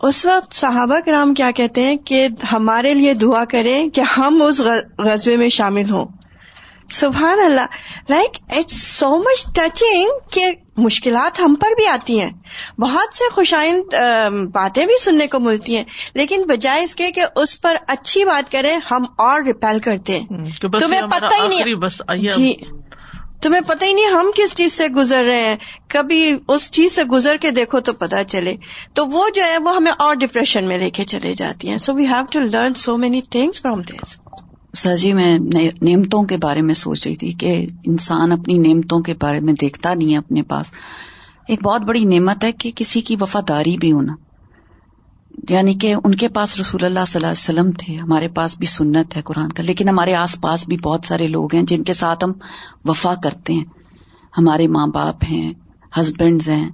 اس وقت صحابہ کرام کیا کہتے ہیں کہ ہمارے لیے دعا کریں کہ ہم اس غزبے میں شامل ہوں۔ سبحان اللہ۔ Like it's so much touching کہ مشکلات ہم پر بھی آتی ہیں۔ بہت سے خوشائند باتیں بھی سننے کو ملتی ہیں۔ لیکن بجائے اس کے کہ اس پر اچھی بات کریں ہم اور ریپیل کرتے ہیں۔ تمہیں پتہ ہی نہیں جی۔ تمہیں پتہ ہی نہیں ہم کس چیز سے گزر رہے ہیں۔ کبھی اس چیز سے گزر کے دیکھو تو پتا چلے۔ تو وہ جو ہے وہ ہمیں اور ڈپریشن میں لے کے چلے جاتی ہیں۔ So we have to learn so many things from this
sir ji میں نعمتوں کے بارے میں سوچ رہی تھی کہ انسان اپنی نعمتوں کے بارے میں دیکھتا نہیں ہے اپنے پاس۔ ایک بہت بڑی نعمت ہے کہ کسی کی وفاداری بھی ہونا۔ یعنی کہ ان کے پاس رسول اللہ صلی اللہ علیہ وسلم تھے، ہمارے پاس بھی سنت ہے قرآن کا، لیکن ہمارے آس پاس بھی بہت سارے لوگ ہیں جن کے ساتھ ہم وفا کرتے ہیں۔ ہمارے ماں باپ ہیں، ہسبینڈز ہیں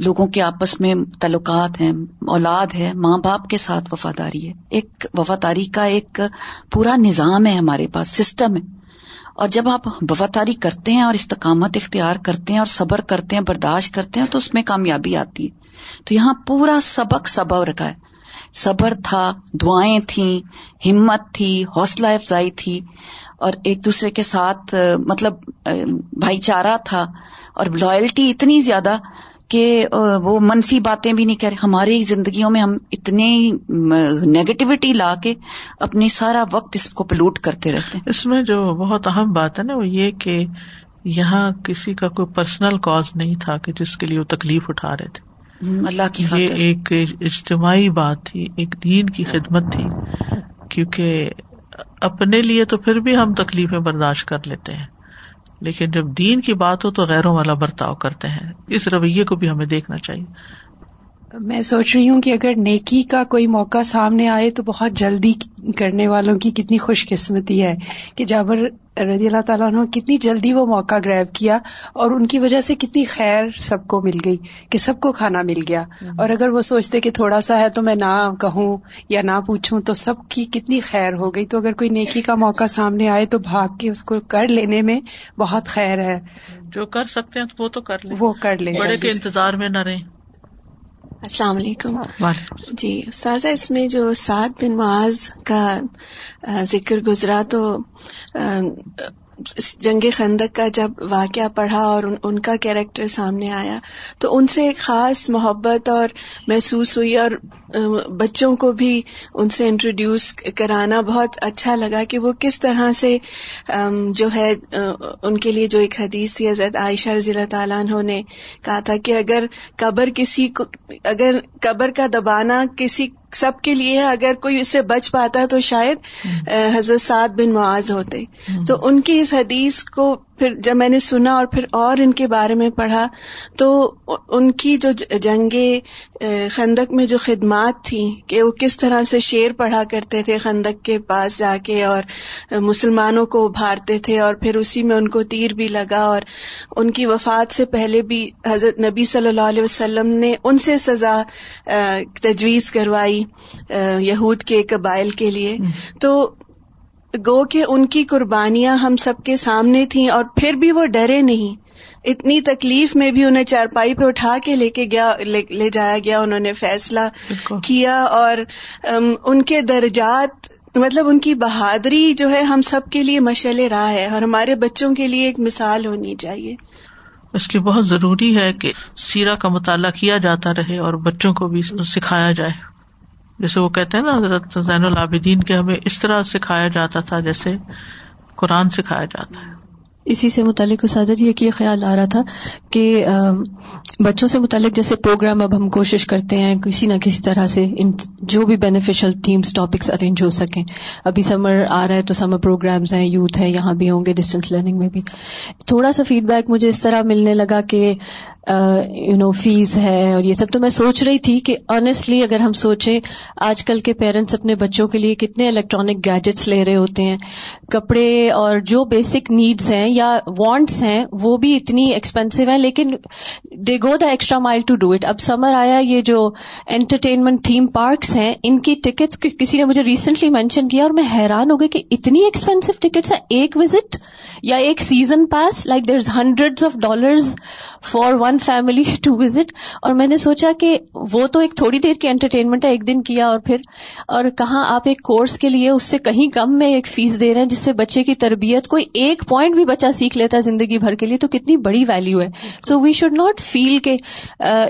لوگوں کے آپس میں تعلقات ہیں، اولاد ہے، ماں باپ کے ساتھ وفاداری ہے۔ ایک وفاداری کا ایک پورا نظام ہے ہمارے پاس، سسٹم ہے۔ اور جب آپ وفاداری کرتے ہیں اور استقامت اختیار کرتے ہیں اور صبر کرتے ہیں، برداشت کرتے ہیں، تو اس میں کامیابی آتی ہے۔ تو یہاں پورا سبق سبق رکھا ہے۔ صبر تھا، دعائیں تھیں، ہمت تھی، حوصلہ افزائی تھی۔ اور ایک دوسرے کے ساتھ مطلب بھائی چارہ تھا۔ اور لائلٹی اتنی زیادہ کہ وہ منفی باتیں بھی نہیں کہہ رہے۔ ہماری زندگیوں میں ہم اتنے نیگیٹیوٹی لا کے اپنی سارا وقت اس کو پلوٹ کرتے رہتے ہیں۔
اس میں جو بہت اہم بات ہے نا وہ یہ کہ یہاں کسی کا کوئی پرسنل کاز نہیں تھا کہ جس کے لیے وہ تکلیف اٹھا رہے تھے۔
اللہ کی
یہ ایک اجتماعی بات تھی ایک دین کی خدمت تھی۔ کیونکہ اپنے لیے تو پھر بھی ہم تکلیفیں برداشت کر لیتے ہیں۔ لیکن جب دین کی بات ہو تو غیروں والا برتاؤ کرتے ہیں۔ اس رویے کو بھی ہمیں دیکھنا چاہیے۔
میں سوچ رہی ہوں کہ اگر نیکی کا کوئی موقع سامنے آئے تو بہت جلدی کرنے والوں کی کتنی خوش قسمتی ہے کہ جابر رضی اللہ تعالیٰ نے کتنی جلدی وہ موقع گریب کیا اور ان کی وجہ سے کتنی خیر سب کو مل گئی کہ سب کو کھانا مل گیا۔ اور اگر وہ سوچتے کہ تھوڑا سا ہے تو میں نہ کہوں یا نہ پوچھوں تو سب کی کتنی خیر ہو گئی۔ تو اگر کوئی نیکی کا موقع سامنے آئے تو بھاگ کے اس کو کر لینے میں بہت خیر ہے۔
جو کر سکتے ہیں وہ تو کر لیں۔
وہ کر لیں۔
بڑے کے انتظار میں نہ رہیں۔
السلام علیکم۔ جی استاذہ اس میں جو سعد بن معاذ کا ذکر گزرا تو جنگ خندق کا جب واقعہ پڑھا اور ان کا کیریکٹر سامنے آیا، تو ان سے ایک خاص محبت اور محسوس ہوئی اور بچوں کو بھی ان سے انٹروڈیوس کرانا بہت اچھا لگا کہ وہ کس طرح سے جو ہے ان کے لیے جو ایک حدیث تھی، حضرت عائشہ رضی اللہ تعالیٰ عنہ نے کہا تھا کہ اگر قبر کسی کو، اگر قبر کا دبانا کسی سب کے لیے اگر کوئی اس سے بچ پاتا تو شاید حضرت سعد بن معاذ ہوتے۔ تو ان کی اس حدیث کو پھر جب میں نے سنا اور پھر اور ان کے بارے میں پڑھا تو ان کی جو جنگ خندق میں جو خدمات تھیں کہ وہ کس طرح سے شعر پڑھا کرتے تھے خندق کے پاس جا کے اور مسلمانوں کو ابھارتے تھے اور پھر اسی میں ان کو تیر بھی لگا اور ان کی وفات سے پہلے بھی حضرت نبی صلی اللہ علیہ وسلم نے ان سے سزا تجویز کروائی یہود کے قبائل کے لیے۔ تو گو کہ ان کی قربانیاں ہم سب کے سامنے تھیں اور پھر بھی وہ ڈرے نہیں۔ اتنی تکلیف میں بھی انہیں چارپائی پہ اٹھا کے لے کے گیا لے جایا گیا انہوں نے فیصلہ کیا اور ان کے درجات مطلب ان کی بہادری جو ہے ہم سب کے لیے مشعل راہ ہے اور ہمارے بچوں کے لیے ایک مثال ہونی چاہیے۔
اس لیے بہت ضروری ہے کہ سیرا کا مطالعہ کیا جاتا رہے اور بچوں کو بھی سکھایا جائے۔ جیسے وہ کہتے ہیں نا، حضرت زین العابدین کے ہمیں اس طرح سکھایا جاتا تھا جیسے قرآن سکھایا جاتا ہے۔
اسی سے متعلق جی ایک یہ خیال آ رہا تھا کہ بچوں سے متعلق جیسے پروگرام اب ہم کوشش کرتے ہیں، کسی نہ کسی طرح سے ان جو بھی بینیفیشل ٹیمس ٹاپکس ارینج ہو سکیں۔ ابھی سمر آ رہا ہے تو سمر پروگرامز ہیں یوتھ ہے یہاں بھی ہوں گے ڈسٹینس لرننگ میں بھی۔ تھوڑا سا فیڈ بیک مجھے اس طرح ملنے لگا کہ یو نو فیس ہے اور یہ سب۔ تو میں سوچ رہی تھی کہ آنےسٹلی اگر ہم سوچیں، آج کل کے پیرنٹس اپنے بچوں کے لیے کتنے الیکٹرانک گیجٹس لے رہے ہوتے ہیں۔ کپڑے اور جو بیسک نیڈس ہیں یا وانٹس ہیں، وہ بھی اتنی ایکسپینسو ہیں، لیکن they go the extra mile to do it اب سمر آیا، یہ جو انٹرٹینمنٹ تھیم پارکس ہیں، ان کی ٹکٹس کسی نے مجھے ریسنٹلی مینشن کیا اور میں حیران ہو گئی کہ اتنی ایکسپینسو ٹکٹس ہیں، ایک وزٹ یا ایک season pass like there is hundred of dollars for one family to visit اور میں نے سوچا کہ وہ تو ایک تھوڑی دیر کی انٹرٹینمنٹ ہے، ایک دن کیا اور پھر، اور کہاں آپ ایک کورس کے لیے اس سے کہیں کم میں ایک فیس دے رہے ہیں، جس سے بچے کی تربیت کوئی ایک پوائنٹ بھی بچہ سیکھ لیتا ہے زندگی بھر کے لیے، تو کتنی بڑی ویلو ہے۔ سو وی شوڈ ناٹ فیل کہ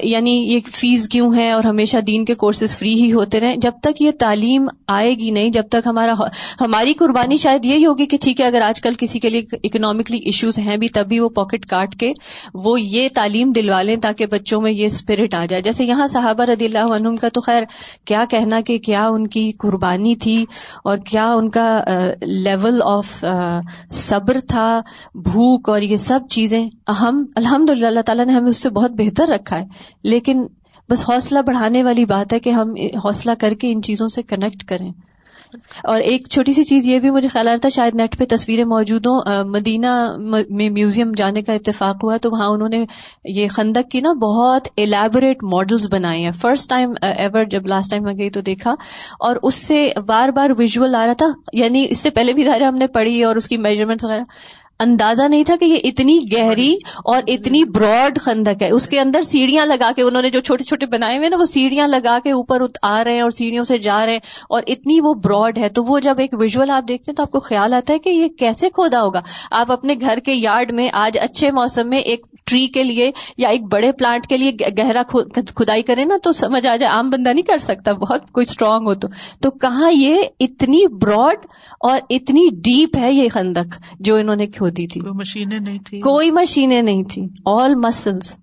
یعنی یہ فیس کیوں ہے اور ہمیشہ دین کے کورسز فری ہی ہوتے رہے جب تک یہ تعلیم آئے گی نہیں، جب تک ہمارا ہماری قربانی شاید یہی ہوگی کہ ٹھیک ہے، اگر آج کل کسی کے لیے اکنامکلی ایشوز ہیں بھی، تب بھی وہ پاکٹ کاٹ کے وہ یہ تعلیم دلوا لیں تاکہ بچوں میں یہ اسپرٹ آ جائے۔ جیسے یہاں صحابہ رضی اللہ عنہم کا تو خیر، کیا کہنا کہ کیا ان کی قربانی تھی اور کیا ان کا لیول آف صبر تھا، بھوک اور یہ سب چیزیں۔ ہم الحمد للہ اللہ تعالیٰ نے ہمیں اس سے بہت بہتر رکھا ہے۔ لیکن بس حوصلہ بڑھانے والی بات ہے کہ ہم حوصلہ کر کے ان چیزوں سے کنیکٹ کریں۔ اور ایک چھوٹی سی چیز یہ بھی مجھے خیال آ رہا تھا، شاید نیٹ پہ تصویریں موجود ہوں۔ مدینہ میں میوزیم جانے کا اتفاق ہوا تو وہاں انہوں نے یہ خندق کی نا بہت الیبوریٹ ماڈلز بنائے ہیں۔ فرسٹ ٹائم ایور جب لاسٹ ٹائم میں گئی تو دیکھا۔ اور اس سے بار بار ویژول آ رہا تھا یعنی اس سے پہلے بھی دائرہ ہم نے پڑھی اور اس کی میجرمنٹس وغیرہ۔ اندازہ نہیں تھا کہ یہ اتنی گہری اور اتنی براڈ خندق ہے۔ اس کے اندر سیڑھیاں لگا کے انہوں نے جو چھوٹے چھوٹے بنائے ہوئے نا وہ سیڑھیاں لگا کے اوپر آ رہے ہیں اور سیڑھیوں سے جا رہے ہیں اور اتنی وہ براڈ ہے۔ تو وہ جب ایک ویژول آپ دیکھتے ہیں تو آپ کو خیال آتا ہے کہ یہ کیسے کھودا ہوگا۔ آپ اپنے گھر کے یارڈ میں آج اچھے موسم میں ایک ٹری کے لیے یا ایک بڑے پلانٹ کے لیے گہرا کھدائی کرے نا تو سمجھ آ جائے عام بندہ نہیں کر سکتا بہت کوئی اسٹرانگ ہو تو۔ تو کہاں یہ اتنی براڈ اور اتنی ڈیپ ہے یہ خندق جو انہوں نے کھودی تھی؟
مشینیں نہیں تھی
کوئی مشینیں نہیں تھی آل مسلس